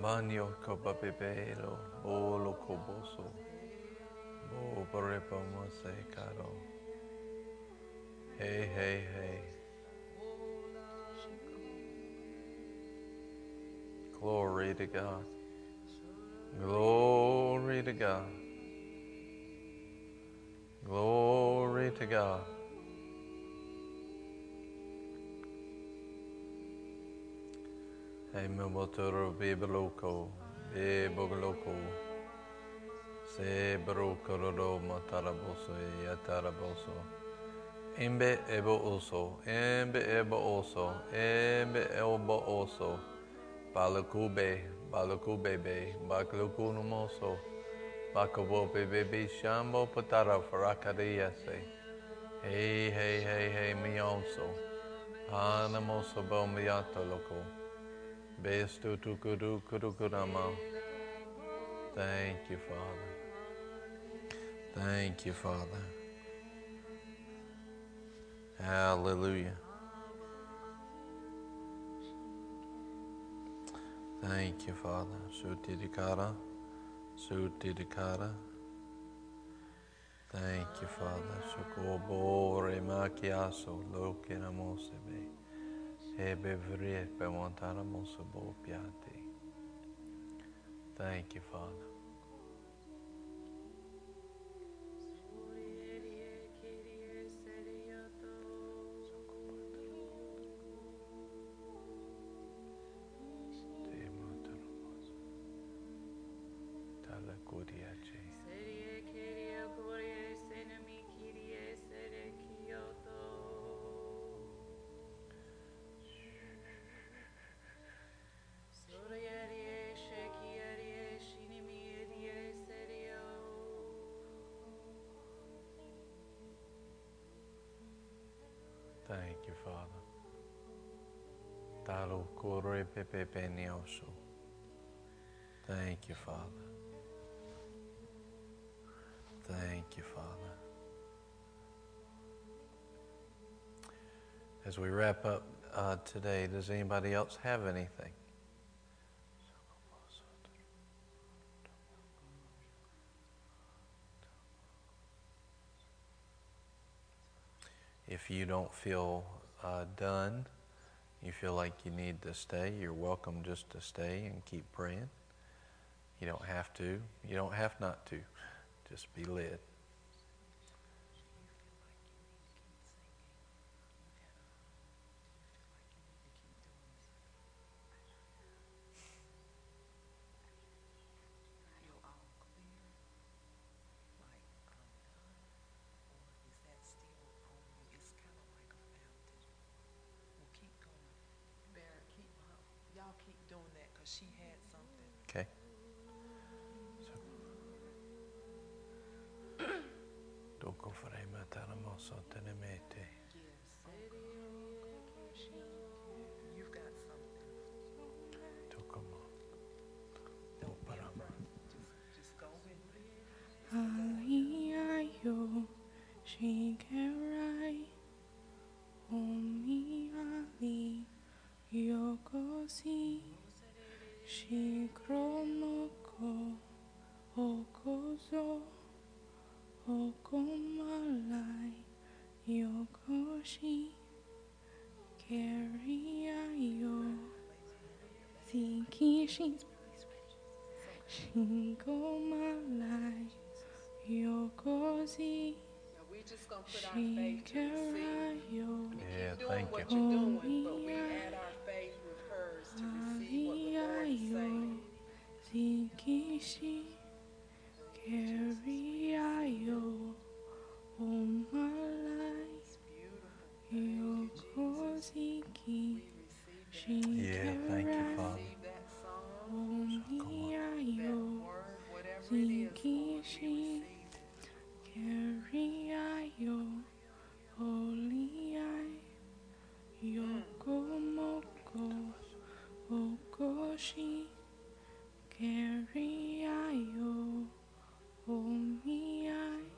Manio copapipelo, bolo coboso, bo parepa mase caro. Hey, hey, hey. Glory to God. Glory to God. Glory to God. Hey, motoro bibeloko, bibeloko. Se brokoro mataraboso yataraboso. Imbe ebo oso, imbe ebo oso, imbe ebo oso. Balakube, balakube be, baklukunumoso. Bakabo bebe shambo patara farakadiyase. Hey, hey, hey, hey, mionso. Anamoso bomiato loco. Bestu tukuru. Thank you, Father. Thank you, Father. Hallelujah. Thank you, Father. Sutidikara. Sutidikara. Thank you, Father. Sukobore makiaso lokinamosebe. He bevrir pe montana mon piati. Thank you, Father. Father. Thank you, Father. Thank you, Father. As we wrap up uh, today, does anybody else have anything? If you don't feel uh, done, you feel like you need to stay, you're welcome just to stay and keep praying. You don't have to. You don't have not to. Just be led. She's Shinko Malai Yokozi we just gonna put our faith to the sea. Yeah, thank what you. you're doing, but we add our faith with hers to receive what the Lord is saying. Mariayo, Omiai,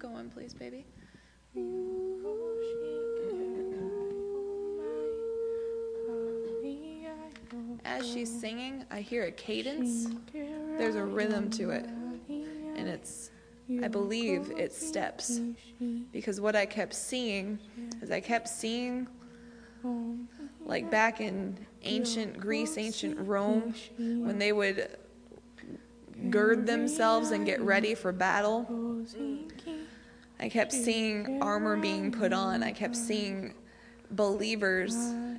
Going, please, baby. As she's singing, I hear a cadence. There's a rhythm to it. And it's, I believe, it's steps. Because what I kept seeing is I kept seeing, like back in ancient Greece, ancient Rome, when they would gird themselves and get ready for battle I kept seeing armor being put on. I kept seeing believers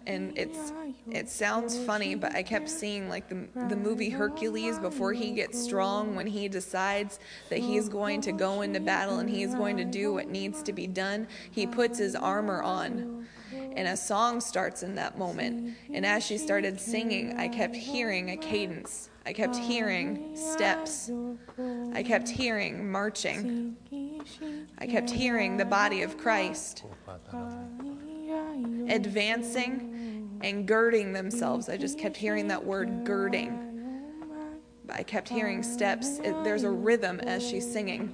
and it's it sounds funny but i kept seeing like the, the movie hercules before he gets strong when he decides that he's going to go into battle and he's going to do what needs to be done he puts his armor on. And a song starts in that moment. And as she started singing i kept hearing a cadence. I kept hearing steps. I kept hearing marching i kept hearing the body of christ advancing and girding themselves. I just kept hearing that word girding. I kept hearing steps. It, there's a rhythm as she's singing.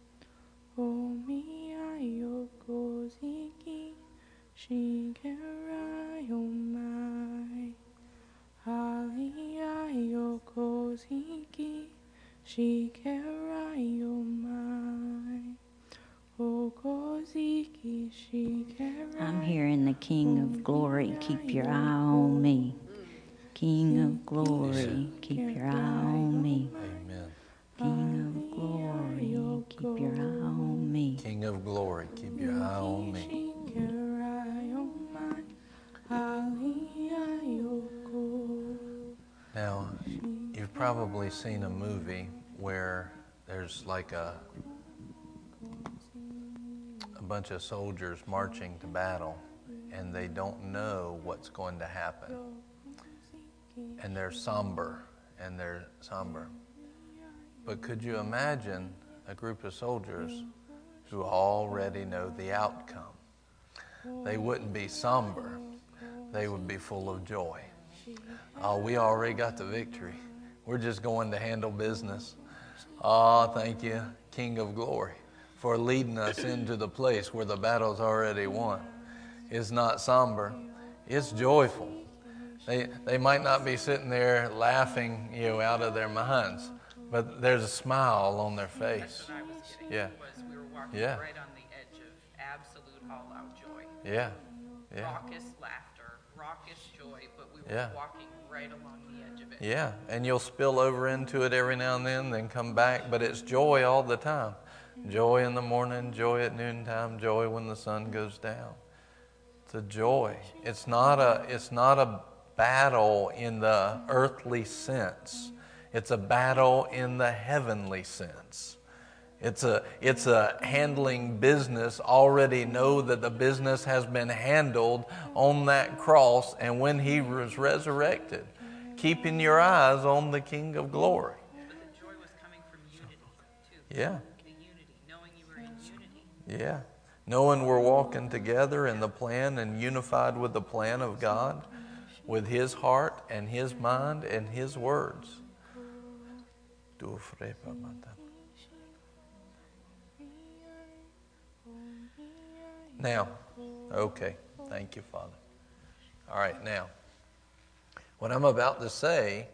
Shikarayo Homiyayoko Viki Shinkarayo Homiyayoko Ziki Shinkarayo Mai Aliyayoko Shikarayo Malio Homiyayoko Ziki Shikarayo Mai Aliyayoko Ziki Shikarayo Mai Okoziki Shikarayo I'm hearing the King of Glory. Keep your eye on me. King of Glory, keep your eye on me. Amen. King of Glory, keep your eye on me. King of glory, keep your eye on me. Now, you've probably seen a movie where there's like a a bunch of soldiers marching to battle and they don't know what's going to happen. And they're somber and they're somber. But could you imagine a group of soldiers who already know the outcome? They wouldn't be somber, they would be full of joy. Oh, we already got the victory. We're just going to handle business. Oh, thank you, King of Glory, for leading us into the place where the battle's already won. It's not somber, it's joyful. They, they might not be sitting there laughing, you know, out of their minds, but there's a smile on their face. That's what I was getting Yeah. was we were walking Yeah. right on the edge of absolute all-out joy. Yeah, yeah, Raucous laughter, raucous joy, but we were Yeah. walking right along the edge of it. yeah. And you'll spill over into it every now and then, then come back, but it's joy all the time. Joy in the morning, joy at noontime, joy when the sun goes down. It's a joy. It's not a, it's not a battle in the earthly sense. It's a battle in the heavenly sense. It's a, it's a handling business. Already know that the business has been handled on that cross and when he was resurrected. Keeping your eyes on the King of glory. But the joy was coming from unity, too. Yeah, The unity, knowing you were in unity. yeah. Knowing we're walking together in the plan and unified with the plan of God, with His heart and His mind and His words. Now, okay, thank you, Father. All right, now, what I'm about to say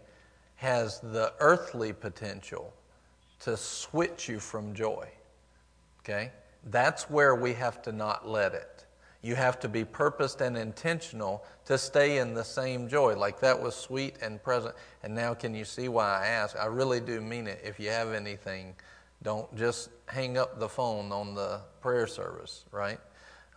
has the earthly potential, to switch you from joy. Okay? That's where we have to not let it. You have to be purposed and intentional to stay in the same joy. Like that was sweet and present. And now, can you see why I ask? I really do mean it. If you have anything, don't just hang up the phone on the prayer service, right?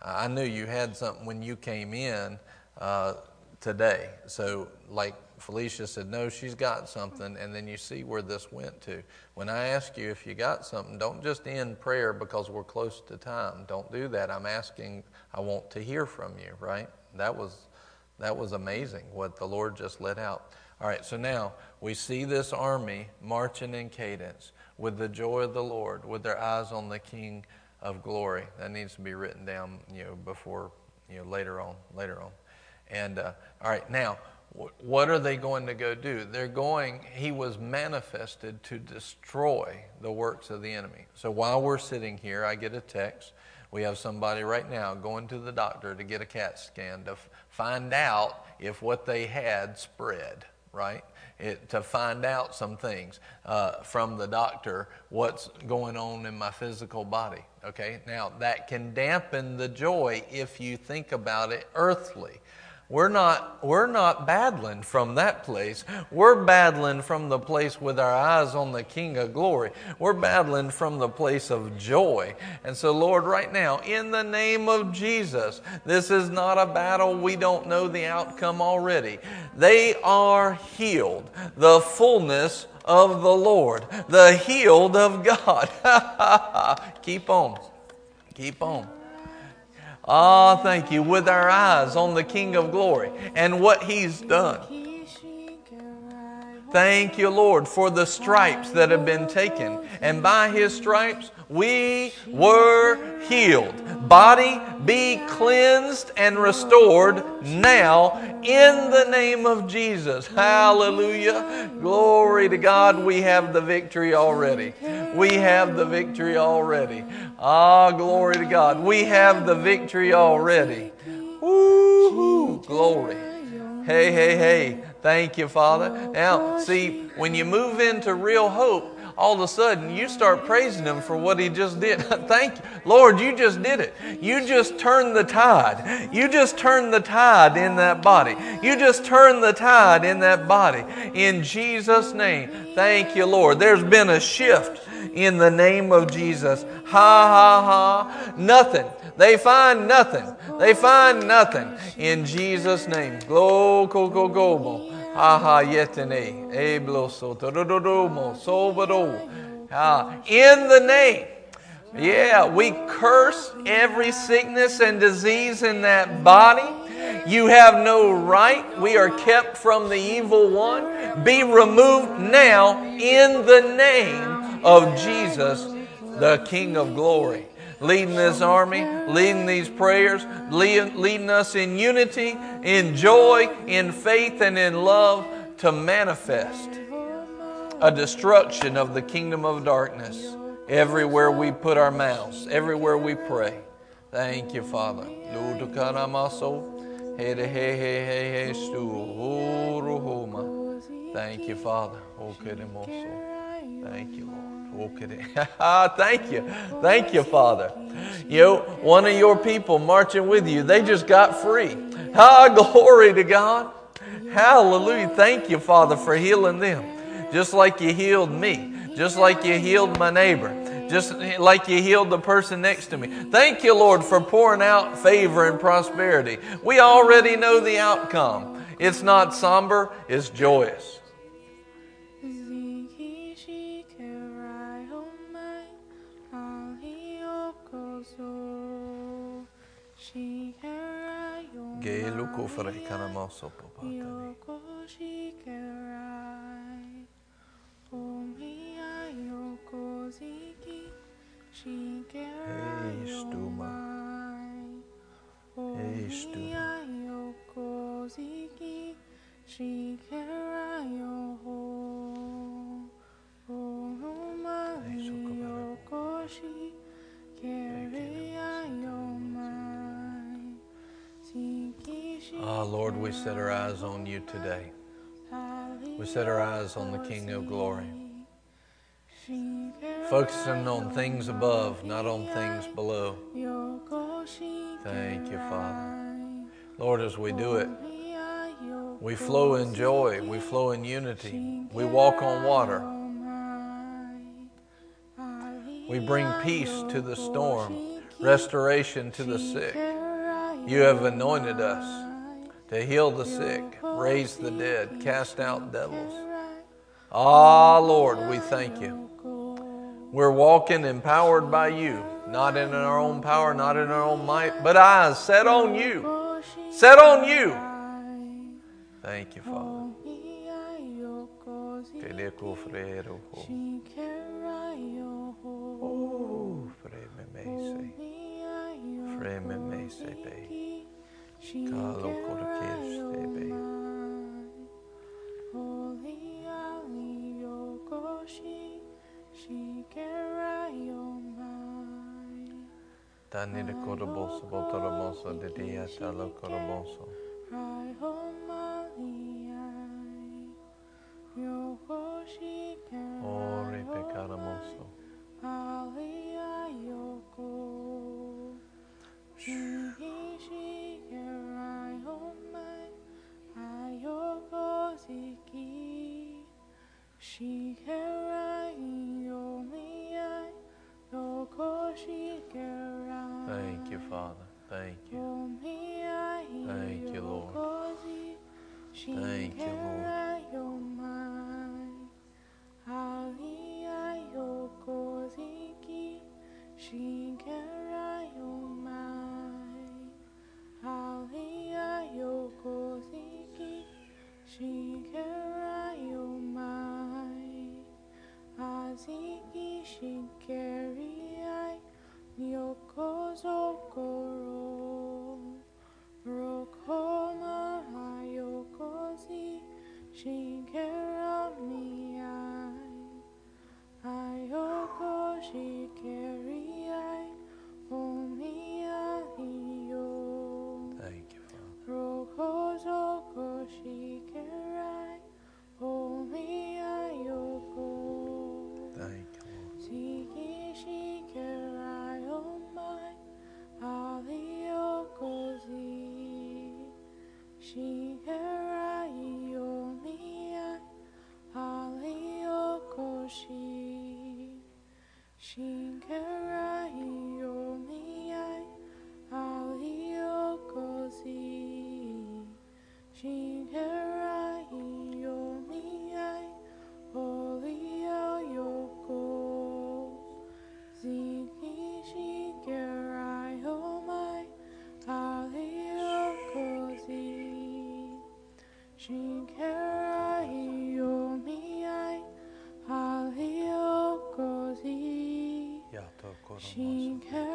I knew you had something when you came in uh, today. So, like Felicia said, no, she's got something, and then you see where this went to. When I ask you if you got something, don't just end prayer because we're close to time. Don't do that. I'm asking, I want to hear from you, right? That was that was amazing what the Lord just let out. All right, so now we see this army marching in cadence with the joy of the Lord, with their eyes on the King of glory. That needs to be written down, you know, before, you know, later on, later on. And uh, all right, now what are they going to go do? They're going, he was manifested to destroy the works of the enemy. So while we're sitting here, I get a text. We have somebody right now going to the doctor to get a CAT scan to f- find out if what they had spread, right? It, to find out some things uh, from the doctor, what's going on in my physical body. Okay, now that can dampen the joy if you think about it earthly. We're not, we're not battling from that place. We're battling from the place with our eyes on the King of glory. We're battling from the place of joy. And so, Lord, right now, in the name of Jesus, this is not a battle we don't know the outcome already. They are healed. The fullness of the Lord, the healed of God. Keep on. Keep on. Ah, oh, thank you. With our eyes on the King of glory and what he's done. Thank you, Lord, for the stripes that have been taken. And by his stripes, we were healed. Body be cleansed and restored now in the name of Jesus. Hallelujah. Glory to God. We have the victory already. We have the victory already. Ah, glory to God. We have the victory already. Woo-hoo. Glory. Hey, hey, hey. Thank you, Father. Now, see, when you move into real hope, all of a sudden you start praising him for what he just did. Thank you. Lord, you just did it. You just turned the tide. You just turned the tide in that body. You just turned the tide in that body. In Jesus' name. Thank you, Lord. There's been a shift in the name of Jesus. Ha ha ha. Nothing. They find nothing. They find nothing. In Jesus' name. Go, go, go, go. In the name. Yeah, we curse every sickness and disease in that body. You have no right. We are kept from the evil one. Be removed now in the name of Jesus, the King of glory leading this army, leading these prayers, leading us in unity, in joy, in faith, and in love to manifest a destruction of the kingdom of darkness everywhere we put our mouths, everywhere we pray. Thank you, Father. Thank you, Father. Thank you, Lord. Thank you. Thank you, Father. You know, one of your people marching with you, they just got free. Ah, glory to God. Hallelujah. Thank you, Father, for healing them. Just like you healed me, just like you healed my neighbor, just like you healed the person next to me. Thank you, Lord, for pouring out favor and prosperity. We already know the outcome. It's not somber, it's joyous. Kana maso popatani. Estuma. Estuma. Ah, oh, Lord, we set our eyes on you today. We set our eyes on the King of glory. Focusing on things above, not on things below. Thank you, Father. Lord, as we do it, we flow in joy, we flow in unity, we walk on water. We bring peace to the storm, restoration to the sick. You have anointed us to heal the sick, raise the dead, cast out devils. Ah, Lord, we thank you. We're walking empowered by you, not in our own power, not in our own might, but eyes set on you. Set on you. Thank you, Father. Oh, freme me se. Freme me se be. Kalo korkeste be. Holy Ali Yokoshi, Shikerayomai. Tani de koroboso, botoromoso, de dia talo koroboso. Rai Homali Ai, Yokoshi Ore pecaramoso. Ali Ayoko. Thank you, Father. Thank you. Thank Thank you, Lord. Thank you, Lord. Aziki Shinkeri ai Yokozokoro Rokoma Hayokozi Shinkera Miyai Ayoko Shikeri Rokozoko Shikerai Omiya Yoko Thank you, Lord. Siki Shikerai Omai Aliokozi Shikerai Omiya Aliokoshi Shikerai Omiya 心开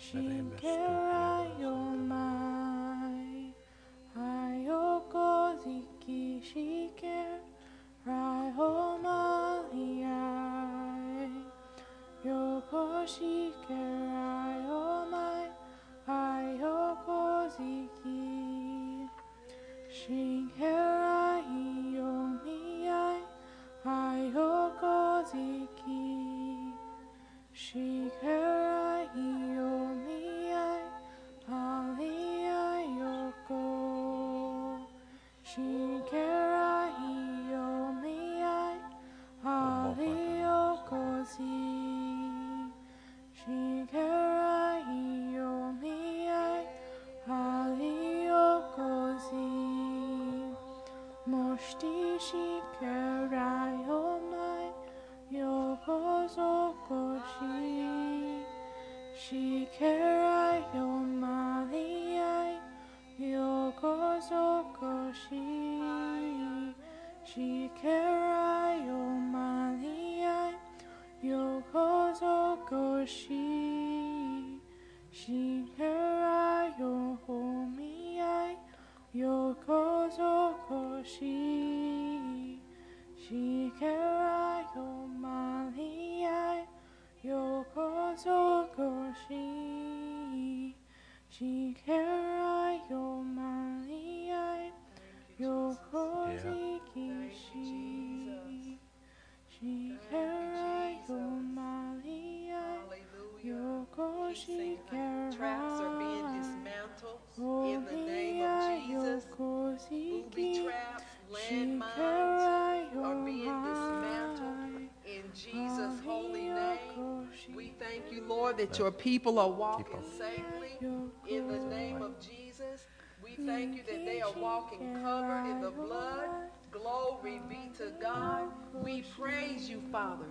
Shikerai zoko Lord, that your people are walking safely in the name of Jesus. We thank you that they are walking covered in the blood. Glory be to God. We praise you, Father.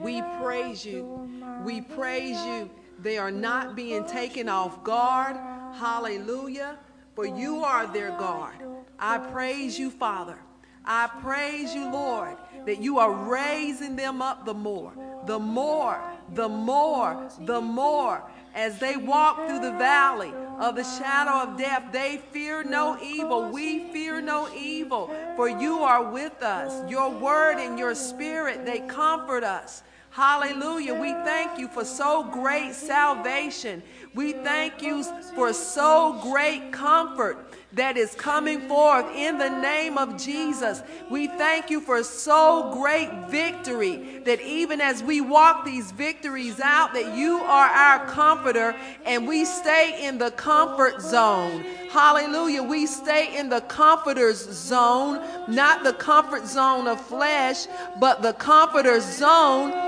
We praise you. We praise you. They are not being taken off guard. Hallelujah. For you are their guard. I praise you, Father. I praise you, Lord, that you are raising them up the more, the more, the more, the more. As they walk through the valley of the shadow of death, they fear no evil. We fear no evil, for you are with us. Your word and your spirit, they comfort us. Hallelujah. We thank you for so great salvation. We thank you for so great comfort that is coming forth in the name of Jesus. We thank you for so great victory that even as we walk these victories out that you are our comforter and we stay in the comfort zone. Hallelujah. We stay in the comforter's zone, not the comfort zone of flesh, but the comforter's zone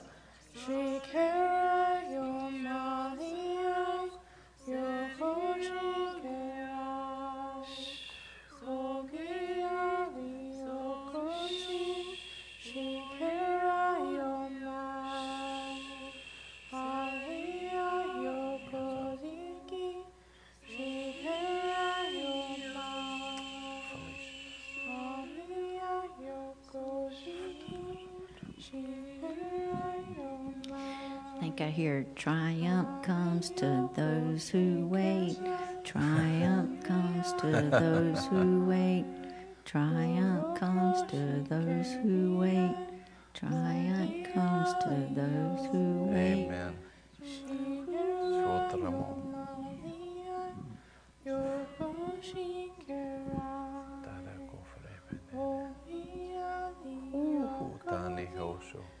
I hear triumph comes to those who wait. Triumph comes to those who wait. Triumph comes to those who wait. Triumph comes to those who wait. Amen. Shotramo. Utani hosho.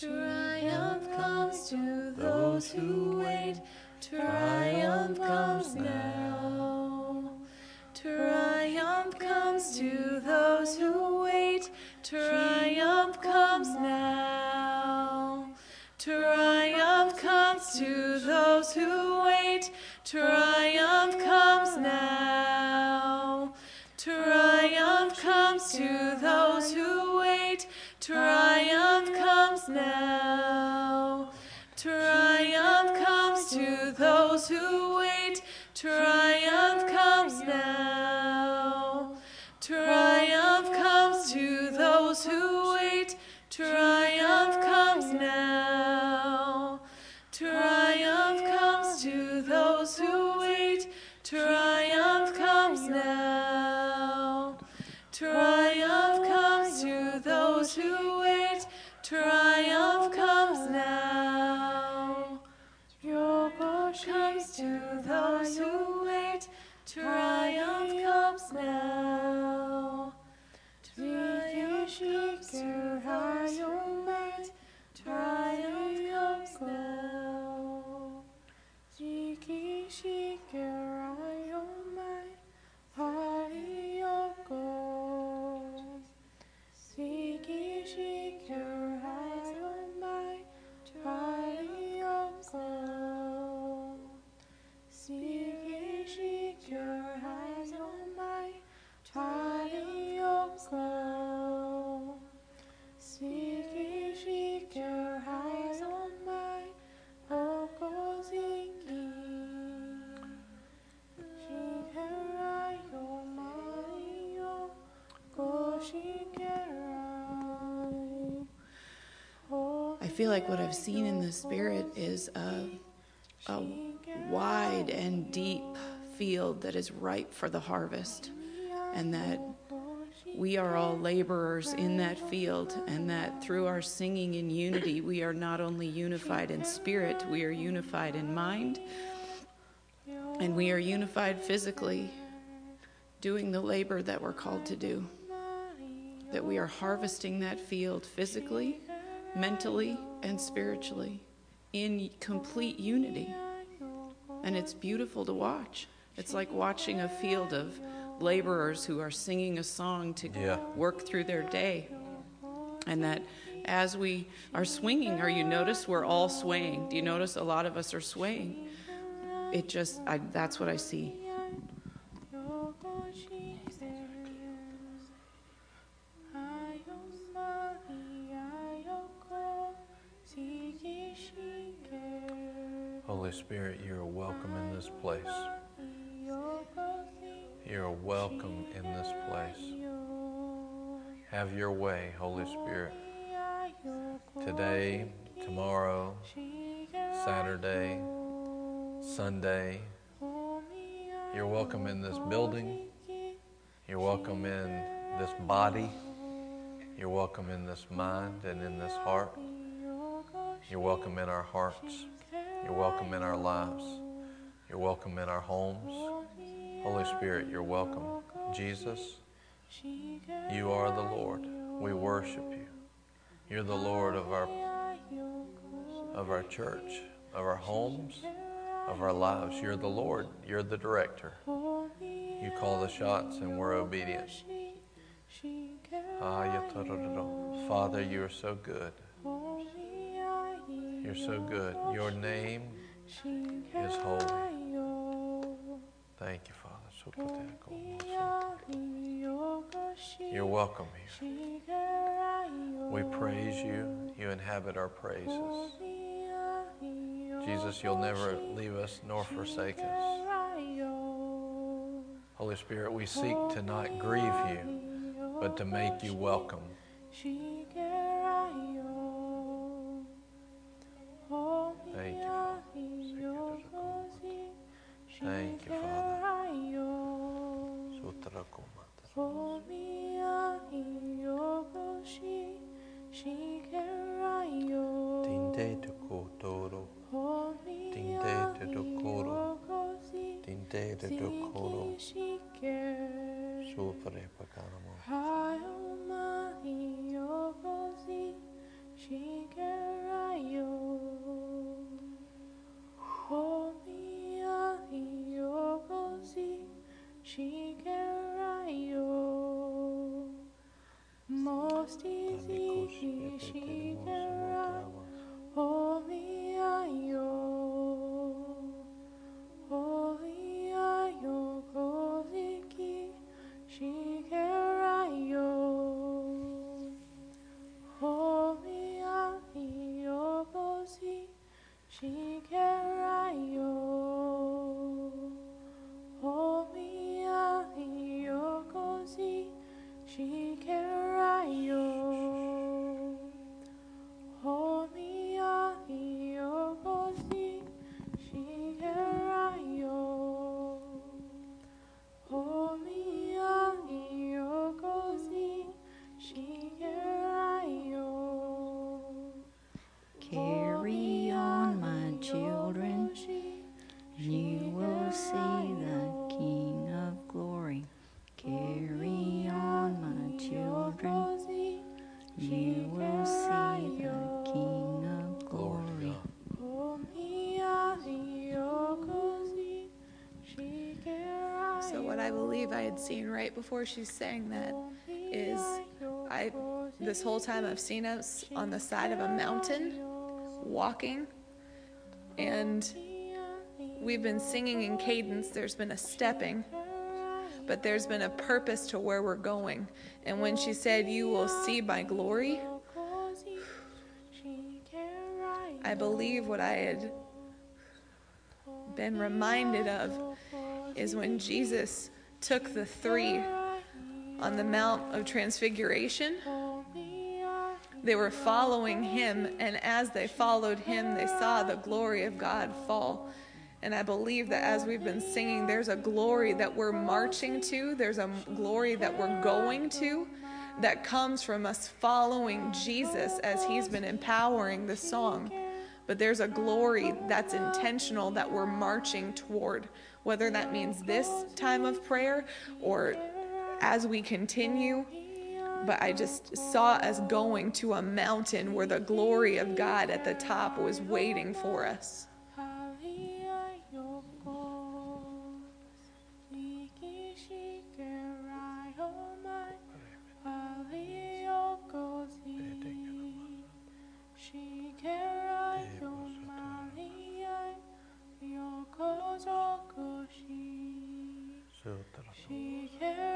Triumph comes to those who wait. Triumph comes now. Triumph comes to those who wait. Triumph comes now. Triumph comes to those who wait. Triumph comes now. Triumph comes to those who wait. Now. Triumph comes to those who wait. Triumph Triumph comes now. Triumph comes to those who wait. Triumph comes now. Feel like what I've seen in the spirit is a, a wide and deep field that is ripe for the harvest, and that we are all laborers in that field, and that through our singing in unity, we are not only unified in spirit, we are unified in mind, and we are unified physically, doing the labor that we're called to do. That we are harvesting that field physically, mentally, and spiritually in complete unity. And it's beautiful to watch. It's like watching a field of laborers who are singing a song to Yeah. work through their day. And that as we are swinging, or you notice we're all swaying. Do you notice a lot of us are swaying? It just, I, that's what I see. This building. You're welcome in this body. You're welcome in this mind and in this heart. You're welcome in our hearts. You're welcome in our lives. You're welcome in our homes. Holy Spirit, you're welcome. Jesus, you are the Lord. We worship you. You're the Lord of our of our church, of our homes, of our lives. You're the Lord. You're the director. You call the shots and we're obedient. Ah. Father, you are so good. You're so good. Your name is holy. Thank you, Father. You're welcome here. We praise you. You inhabit our praises. Jesus, you'll never leave us nor forsake us. Holy Spirit, we seek to not grieve you, but to make you welcome. Thank you, Father. Thank you, Father. Tinte te kotoro. Tinte te dokoro. Tinte te dokoro. Sufre pakanamo. Most easy, she Holy Shikarayo. Holy are you, had seen right before she sang that is I this whole time I've seen us on the side of a mountain walking. And we've been singing in cadence. There's been a stepping but there's been a purpose to where we're going. And when she said you will see my glory I believe what I had been reminded of is when Jesus took the three on the Mount of Transfiguration. They were following him, and as they followed him, they saw the glory of God fall. And I believe that as we've been singing, there's a glory that we're marching to, there's a glory that we're going to that comes from us following Jesus as he's been empowering the song. But there's a glory that's intentional that we're marching toward, whether that means this time of prayer or as we continue. But I just saw us going to a mountain where the glory of God at the top was waiting for us. Shut up.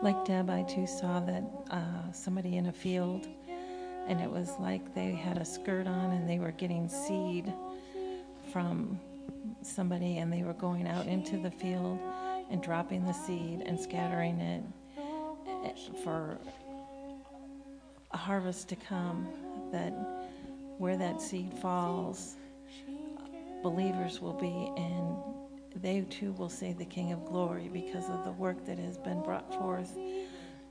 Like Deb, I too saw that uh, somebody in a field, and it was like they had a skirt on and they were getting seed from somebody, and they were going out into the field and dropping the seed and scattering it eh, for a harvest to come. That where that seed falls, believers will be, and they too will say the King of Glory because of the work that has been brought forth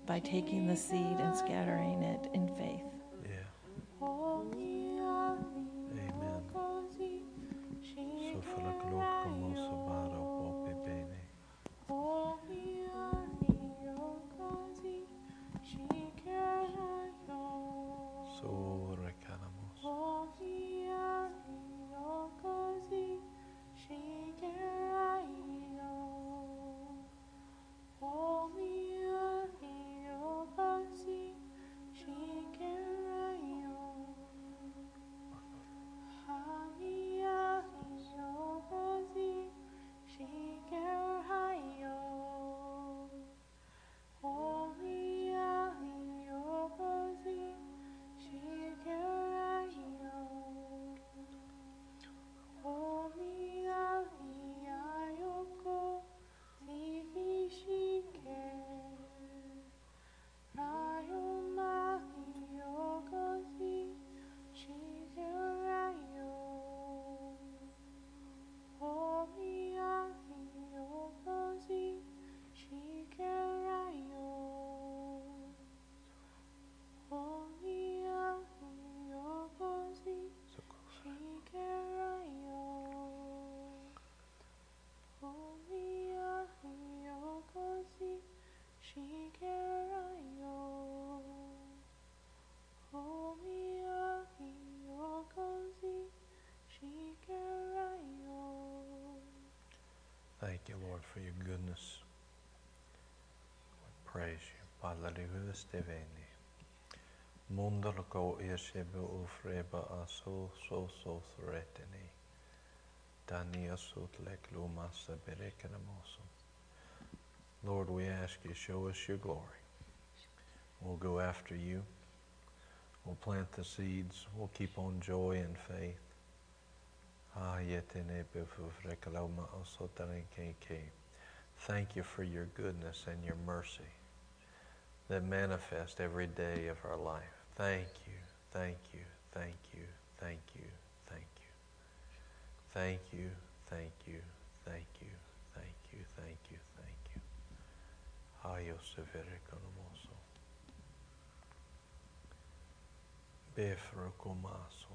by taking the seed and scattering it in faith. Ufreba so so saberekanamoso. Lord, we ask you, show us your glory. We'll go after you. We'll plant the seeds. We'll keep on joy and faith. Ah. Thank you for your goodness and your mercy that manifest every day of our life. Thank you, thank you, thank you, thank you, thank you. Thank you, thank you, thank you, thank you, thank you, thank you. Ayoseverekonomoso. Befrokomaso.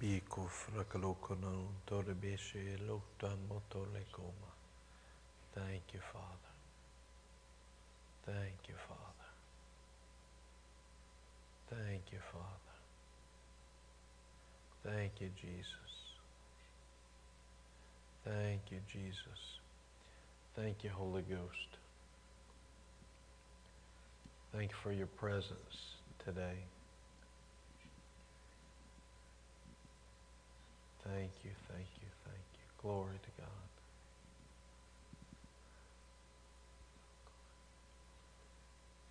Biko frakalokonon torebeshe loktan motolekoma. Thank you, Father. Thank you, Father. Thank you, Father. Thank you, Jesus. Thank you, Jesus. Thank you, Holy Ghost. Thank you for your presence today. Thank you, thank you, thank you. Glory to God.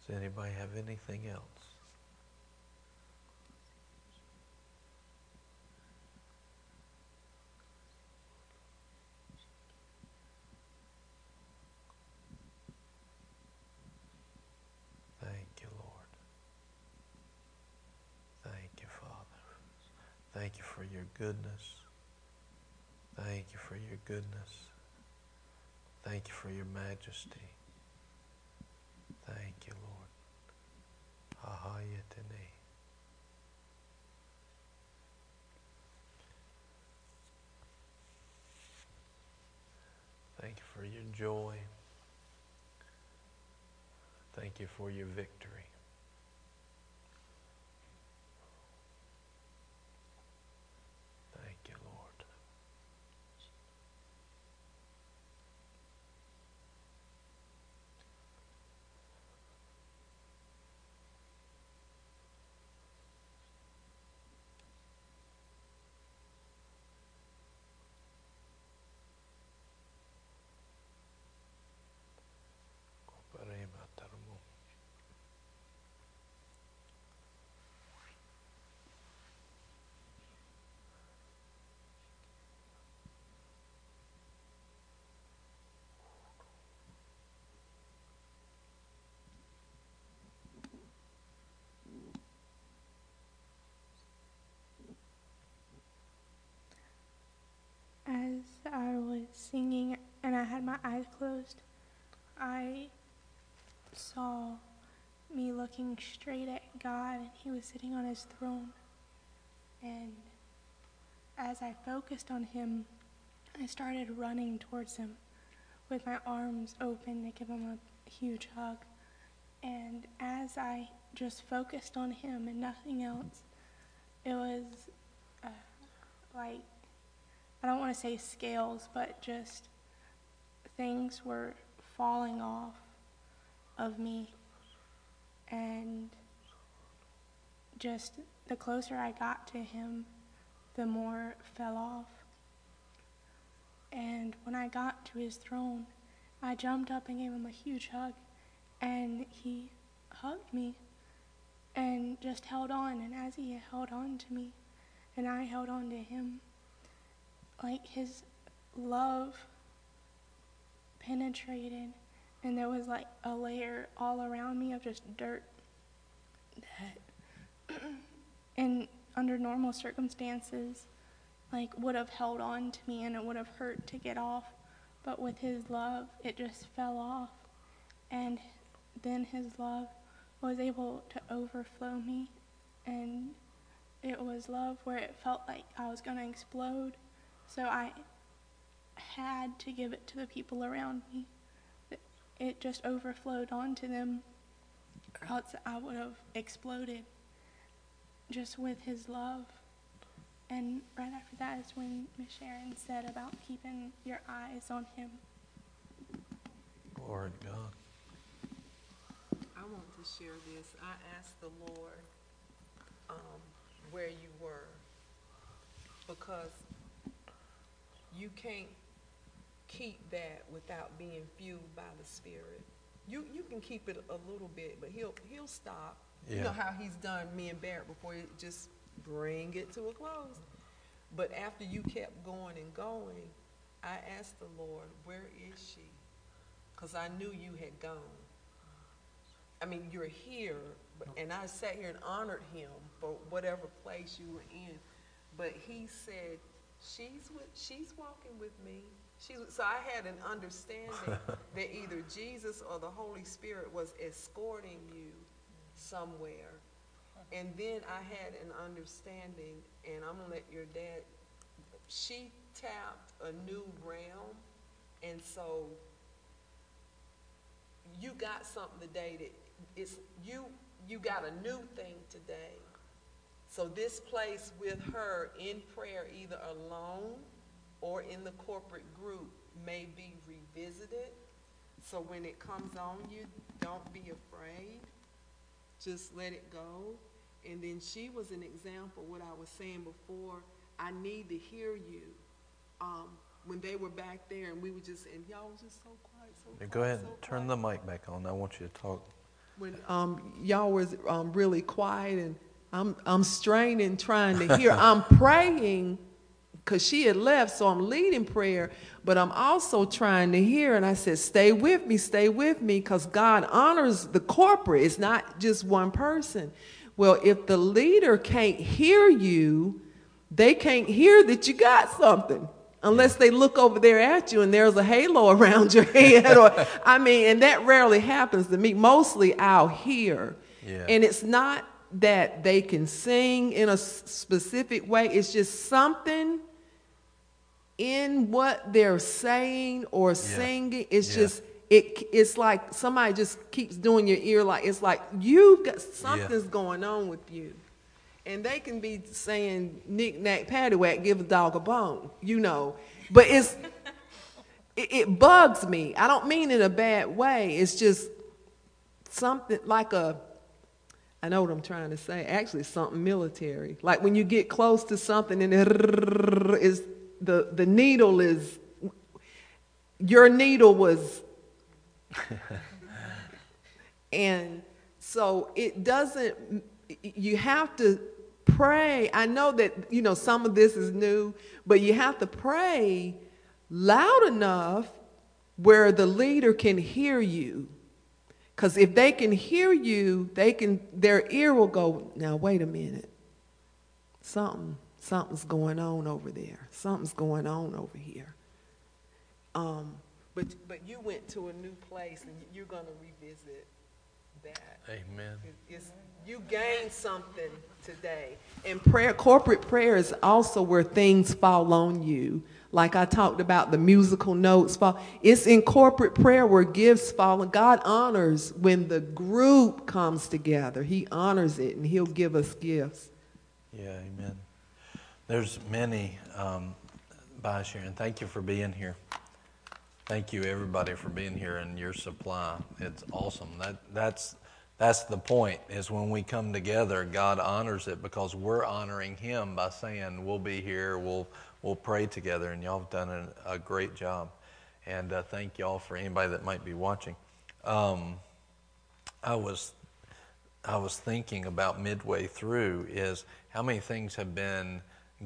Does anybody have anything else? Thank you, Lord. Thank you, Father. Thank you for your goodness. Thank you for your goodness. Thank you for your majesty. Thank you, Lord. Ahayatene. Thank you for your joy. Thank you for your victory. Thank you, Lord. Koparema tarmo. As I was singing and I had my eyes closed, I saw me looking straight at God and He was sitting on His throne. And as I focused on Him, I started running towards Him with my arms open to give Him a huge hug. And as I just focused on Him and nothing else. It was uh, like, I don't want to say scales, but just things were falling off of me. And just the closer I got to Him, the more fell off. And when I got to His throne, I jumped up and gave Him a huge hug. And He hugged me and just held on. And as he held on to me, and I held on to him, like his love penetrated, and there was like a layer all around me of just dirt that, and under normal circumstances, like would have held on to me and it would have hurt to get off. But with his love, it just fell off. And then his love was able to overflow me. And it was love where it felt like I was going to explode. So I had to give it to the people around me. It just overflowed onto them, or else I would have exploded just with his love. And right after that is when Miss Sharon said about keeping your eyes on him. Lord God. I want to share this. I asked the Lord um, where you were because you can't keep that without being fueled by the Spirit. You you can keep it a little bit, but he'll he'll stop. You know how he's done me and Barrett before he just bring it to a close. But after you kept going and going, I asked the Lord, where is she? Because I knew you had gone. I mean, you're here, but, and I sat here and honored him for whatever place you were in. But he said, she's with, she's walking with me. She's, with-" so I had an understanding that either Jesus or the Holy Spirit was escorting you somewhere. And then I had an understanding, and I'm gonna let your dad, she tapped a new realm, and so you got something today that it's you you got a new thing today. So this place with her in prayer, either alone or in the corporate group, may be revisited. So when it comes on you, don't be afraid. Just let it go. And then she was an example, what I was saying before, I need to hear you. Um, when they were back there and we were just, and y'all was just so quiet, so quiet. Go ahead and so turn quiet the mic back on. I want you to talk. when um, y'all was um, really quiet and I'm, I'm straining trying to hear. I'm praying because she had left, so I'm leading prayer, but I'm also trying to hear. And I said, Stay with me, stay with me, because God honors the corporate. It's not just one person. Well, if the leader can't hear you, they can't hear that you got something unless they look over there at you and there's a halo around your head or i mean and that rarely happens to me mostly i'll hear Yeah. and it's not that they can sing in a specific way. It's just something in what they're saying or singing. It's Yeah. just it it's like somebody just keeps doing your ear like it's like you've got something's going on with you. And they can be saying knick knack paddywhack give a dog a bone you know. But it's it, it bugs me. I don't mean in a bad way. It's just something like a I know what I'm trying to say. Actually, something military. Like when you get close to something and it is the the needle is your needle was and so it doesn't you have to pray. I know that you know some of this is new, but you have to pray loud enough where the leader can hear you. Because if they can hear you, they can their ear will go, now wait a minute. Something, something's going on over there. Something's going on over here. Um, but but you went to a new place and you're gonna revisit that. Amen. It's, you gained something today. And prayer, corporate prayer is also where things fall on you. Like I talked about the musical notes fall. It's in corporate prayer where gifts fall, and God honors when the group comes together. He honors it, and He'll give us gifts. Yeah, amen. There's many. Um, bye, Sharon. Thank you for being here. Thank you, everybody, for being here and your supply. It's awesome. That that's that's the point. Is when we come together, God honors it because we're honoring Him by saying we'll be here. We'll we'll pray together, and y'all have done a, a great job. And uh, thank y'all for anybody that might be watching. Um, I was I was thinking about midway through is how many things have been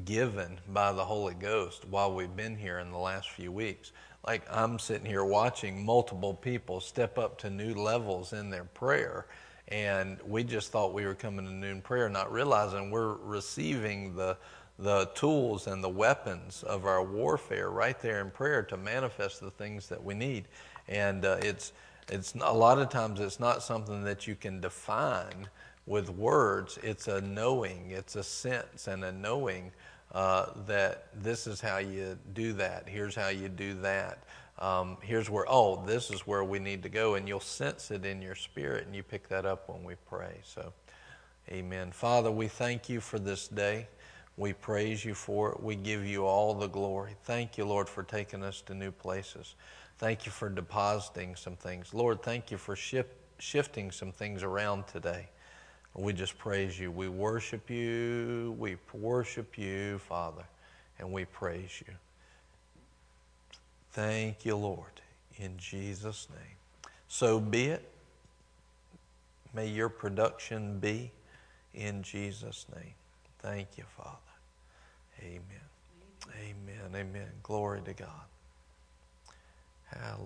given by the Holy Ghost while we've been here in the last few weeks. Like I'm sitting here watching multiple people step up to new levels in their prayer. And we just thought we were coming to noon prayer, not realizing we're receiving the the tools and the weapons of our warfare right there in prayer to manifest the things that we need. And uh, it's it's a lot of times it's not something that you can define with words. It's a knowing, it's a sense and a knowing uh, that this is how you do that. Here's how you do that. Um, here's where oh this is where we need to go, and you'll sense it in your spirit, and you pick that up when we pray. So, Amen. Father, we thank you for this day. We praise you for it. We give you all the glory. Thank you, Lord, for taking us to new places. Thank you for depositing some things. Lord, thank you for shif- shifting some things around today. We just praise you. We worship you. We worship you, Father, and we praise you. Thank you, Lord, in Jesus' name. So be it. May your production be in Jesus' name. Thank you, Father. Amen. Amen. Amen. Glory to God. Hallelujah.